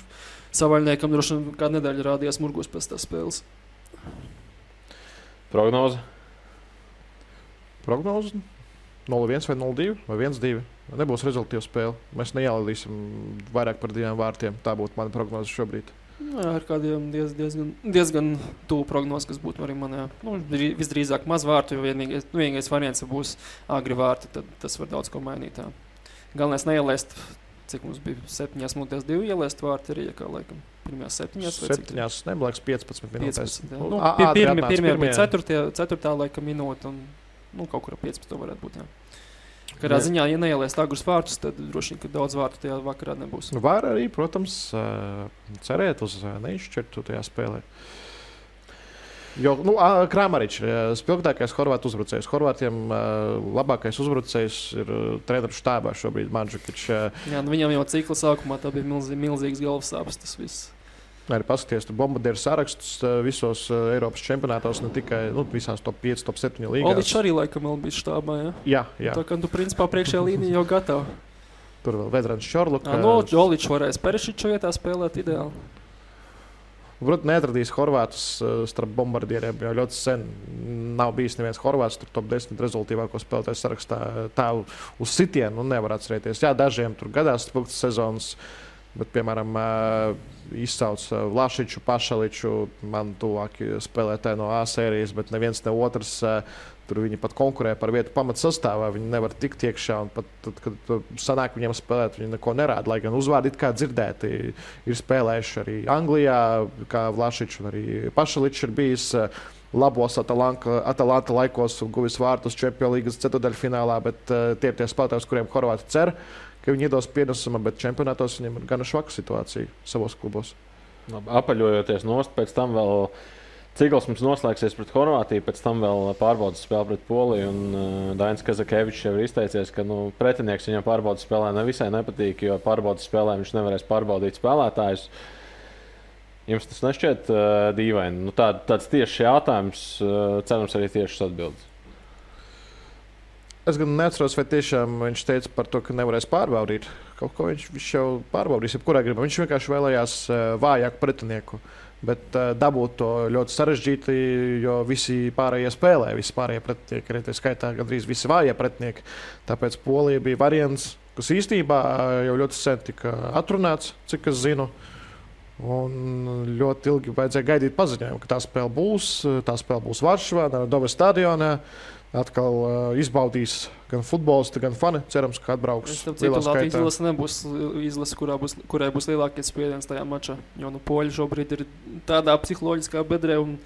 savaļniekam droši vien kādu nedēļu rādījās murgos pēc tās spēles. Prognoze. Prognoze 0-1 vai 0-2 vai 1-2. Nebūs rezultātu spēle. Mēs neielīsim vairāk par diviem vārtiem. Tā būtu mana prognoze šobrīd. Jā, ar kādiem diez, diezgan, diezgan tuvu prognozēm, kas būtu arī manā. Nu, drī- visdrīzāk maz vārtu, jo vienīgais, nu, vienīgais variants, ja būs agri vārti, tad tas var daudz ko mainīt. Jā. Galvenais neielaist, cik mums bija 7 minūtes, 2 ielaist vārti arī, kā laikam. Pirmajās 7 vai? Septiņās, neblaiks 15 minūtēs. 15. jā. Nu, Nu, pi- ātri pirmie- atnāca Pirmie bija pirmie. 4. 4. laika minūte, un nu, kaut kur ap 15. varētu būt. Jā. Katrā ziņā, ja neielaist agrus vārtus, tad droši vien, ka daudz vārtu tajā vakarā nebūs. Nu, Var arī, protams, cerēt uz neizšķirtu tajā spēlē. Jo nu, ā, Kramaričs ir ā, spilgtākais horvātu uzbrucējs. Horvātiem ā, labākais uzbrucējs ir ā, treneru štābā šobrīd Mandžukičs. ā, Jā, nu viņam jau cikla sākumā tā bija milzī, milzīgs galvas sāpes. Tas viss. Arī paskatieties, tur bombardieru sarakstus visos Eiropas čempionātos, ne tikai nu, visās top 5, top 7 līnijās. Oličs arī laikam vēl bija štābā. Jā. Jā, jā. Tā kā tu principā priekšējā līnija jau gatava. tur vēl Vedrans Čorluks. No Oličs varēs Perišiču vietā spēlēt ideāli. Protams, neatradīs Horvātus uh, starp bombardieriem. Jau ļoti sen nav bijis neviens Horvāts, tur top 10 rezultātīvāko spēlētāju sarakstā. Tā uz sitienu nu, nevar atcerēties. Jā, dažiem tur gadās spilgts sezonas. Bet, piemēram, uh, izcauc uh, Lašiču, Pašaliču, man tuvākie spēlētāji no A sērijas, bet neviens ne otrs. Uh, Tur viņi pat konkurē par vietu pamatsastāvā. Viņi nevar tikt iekšā. Pat tad, kad sanāk viņiem spēlēt, viņi neko nerāda. Lai gan uzvārdi kā dzirdēti, ir spēlējuši arī Anglijā, kā Vlašičs un arī Pašaličs ir bijis. eh, Labos Atalanka, Atalanta laikos guvis vārtus Čempionu līgas ceturdaļfinālā, bet uh, tie ir tie spēlētāji, kuriem Horvāti cer, ka viņi iedos pienesumu, bet čempionātos viņiem ir gana švaka situācija savos klubos. Labi, Apaļojoties nost, pēc tam vēl cikls mums noslēgsies pret Horvātiju, pēc tam vēl pārbaudas spēle pret Poliju. Un uh, Dainis Kazakevičs jau ir izteicies, ka nu, pretinieks viņam pārbaudas spēlē nevisai nepatīk, jo pārbaudas spēlē viņš nevarēs pārbaudīt spēlētājus. Jums tas nešķiet uh, dīvaini. Nu, tā, tāds tieši jautājums, uh, cerams, arī tieši atbildes. Es gan neatceros, vai tiešām viņš teica par to, ka nevarēs pārbaudīt. Kaut ko viņš, viņš jau pārbaudīs, jebkurā gadījumā. Viņš vienkārši vēlējās uh, vājāku pretinieku. Bet uh, dabūt to ļoti sarežģīti, jo visi pārējie spēlē, visi pārējie pretinieki, arī tā skaitā gandrīz visi vājie pretinieki. Tāpēc Polija bija variants, kas īstenībā uh, jau ļoti sen tika atrunāts, cik es zinu. Un ļoti ilgi vajadzēja gaidīt paziņojumu, ka tā spēle būs. Tā spēle būs Varšavā, Dovas stadionā. Atkal uh, izbaudīs gan futbolisti, gan fani. Cerams, ka atbrauks. Citu Latvijas izlase nebūs izlase, kurā būs, kurai būs lielākais spiediens tajā mačā. Jo nu, poļi šobrīd ir tādā psiholoģiskā bedrē un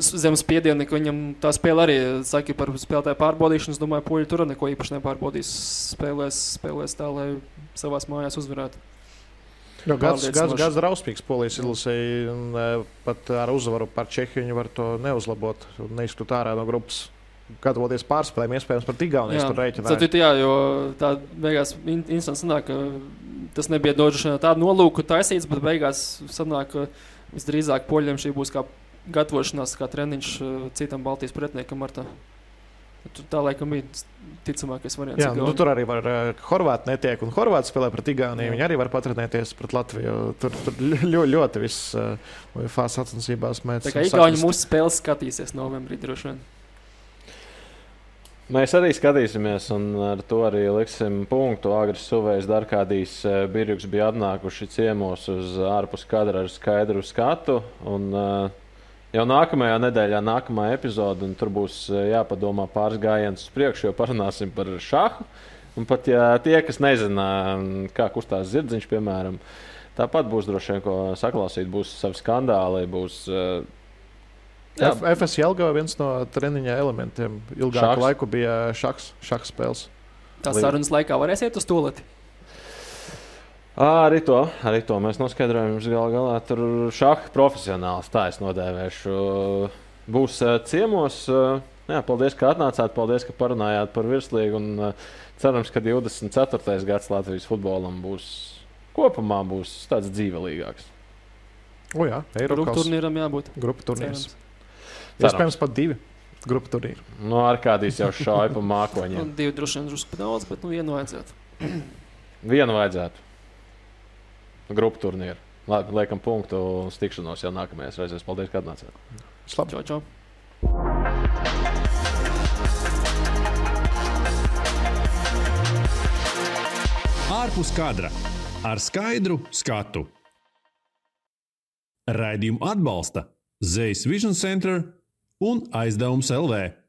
zem spiediena, ka viņam tā spēle arī saka par spēlētāju pārbaudīšanu. Es domāju, poļi tur neko īpaši nepārbaudīs. Spēlēs, spēlēs tā, lai savās mājās uzvarētu. Jo Gads, gads, gads drausmīgs polijas izlasēji, uh, pat ar uzvaru par Čehiju viņi var to neuzlabot. un Neizskatīt ārā no grupas. Gatavoties pārspēlēm, iespējams, par Igaunijas tur rēķināt. Tad, jā, jo tā beigās in- interesanti sanāk, ka tas nebija vien tādu nolūku taisīts, bet beigās sanāk, ka visdrīzāk poļiem šī būs kā gatavošanās, kā treniņš eh, citam Baltijas pretiniekam. ar tā. Tur tā laikam bija ticamākais variants. Jā, nu, tur arī var. Uh, Horvāti netiek, un Horvāti spēlē pret Igauniju. Viņi arī var patrenēties pret Latviju. Tur, tur ļoti, ļoti viss uh, fāzes sacensībās Tā mēģinās. kā Igauni mūsu spēles skatīsies novembrī droši vien. Mēs arī skatīsimies, un ar to arī liksim punktu. Agris Suvējas Darkādijas eh, Birjuks bija atnākuši ciemos uz ārpus kadra ar skaidru skatu. Un, eh, jau nākamajā nedēļā, nākamā epizode, un tur būs eh, jāpadomā pāris gājienus uz priekšu, jo parunāsim par šāhu. Un pat ja tie, kas nezina, mm, kā kustās zirdziņš, piemēram, tāpat būs droši vien ko saklausīt, būs savi skandāli, būs. F- FS Jelgava viens no treniņa elementiem ilgāku Šahs. laiku bija šachs, šachs spēles. Tā sarunas laikā varēsiet uz to lietu. Ā, Arī to, arī to mēs noskaidrojam. Jums gal galā tur šāda profesionāls, tā es nodēvēšu. Būs ciemos. ā, Jā, paldies, ka atnācāt. Paldies, ka parunājāt par virslīgu. Un, cerams, ka 24. gads Latvijas futbolam būs kopumā būs tāds dzīvelīgāks. O, jā, Eiropas turnīram jābūt. grupu turnīrs. Cerams. Iespējams, pat divi. Grupa tur ir. No nu, ar kādiem jau šādi pa mākoņiem. nu, divi droši vien drusku daudz, bet nu vienu vajadzētu. vienu vajadzētu. Grupa turnīra. Labi, liekam punktu uz tikšanos jau nākamajās reizēs. Paldies, ka atnācāt. Slabu! Čau, čau. Ārpus kadra ar skaidru skatu. Raidījumu atbalsta Zvaigznes Vision Center un aizdevums LV.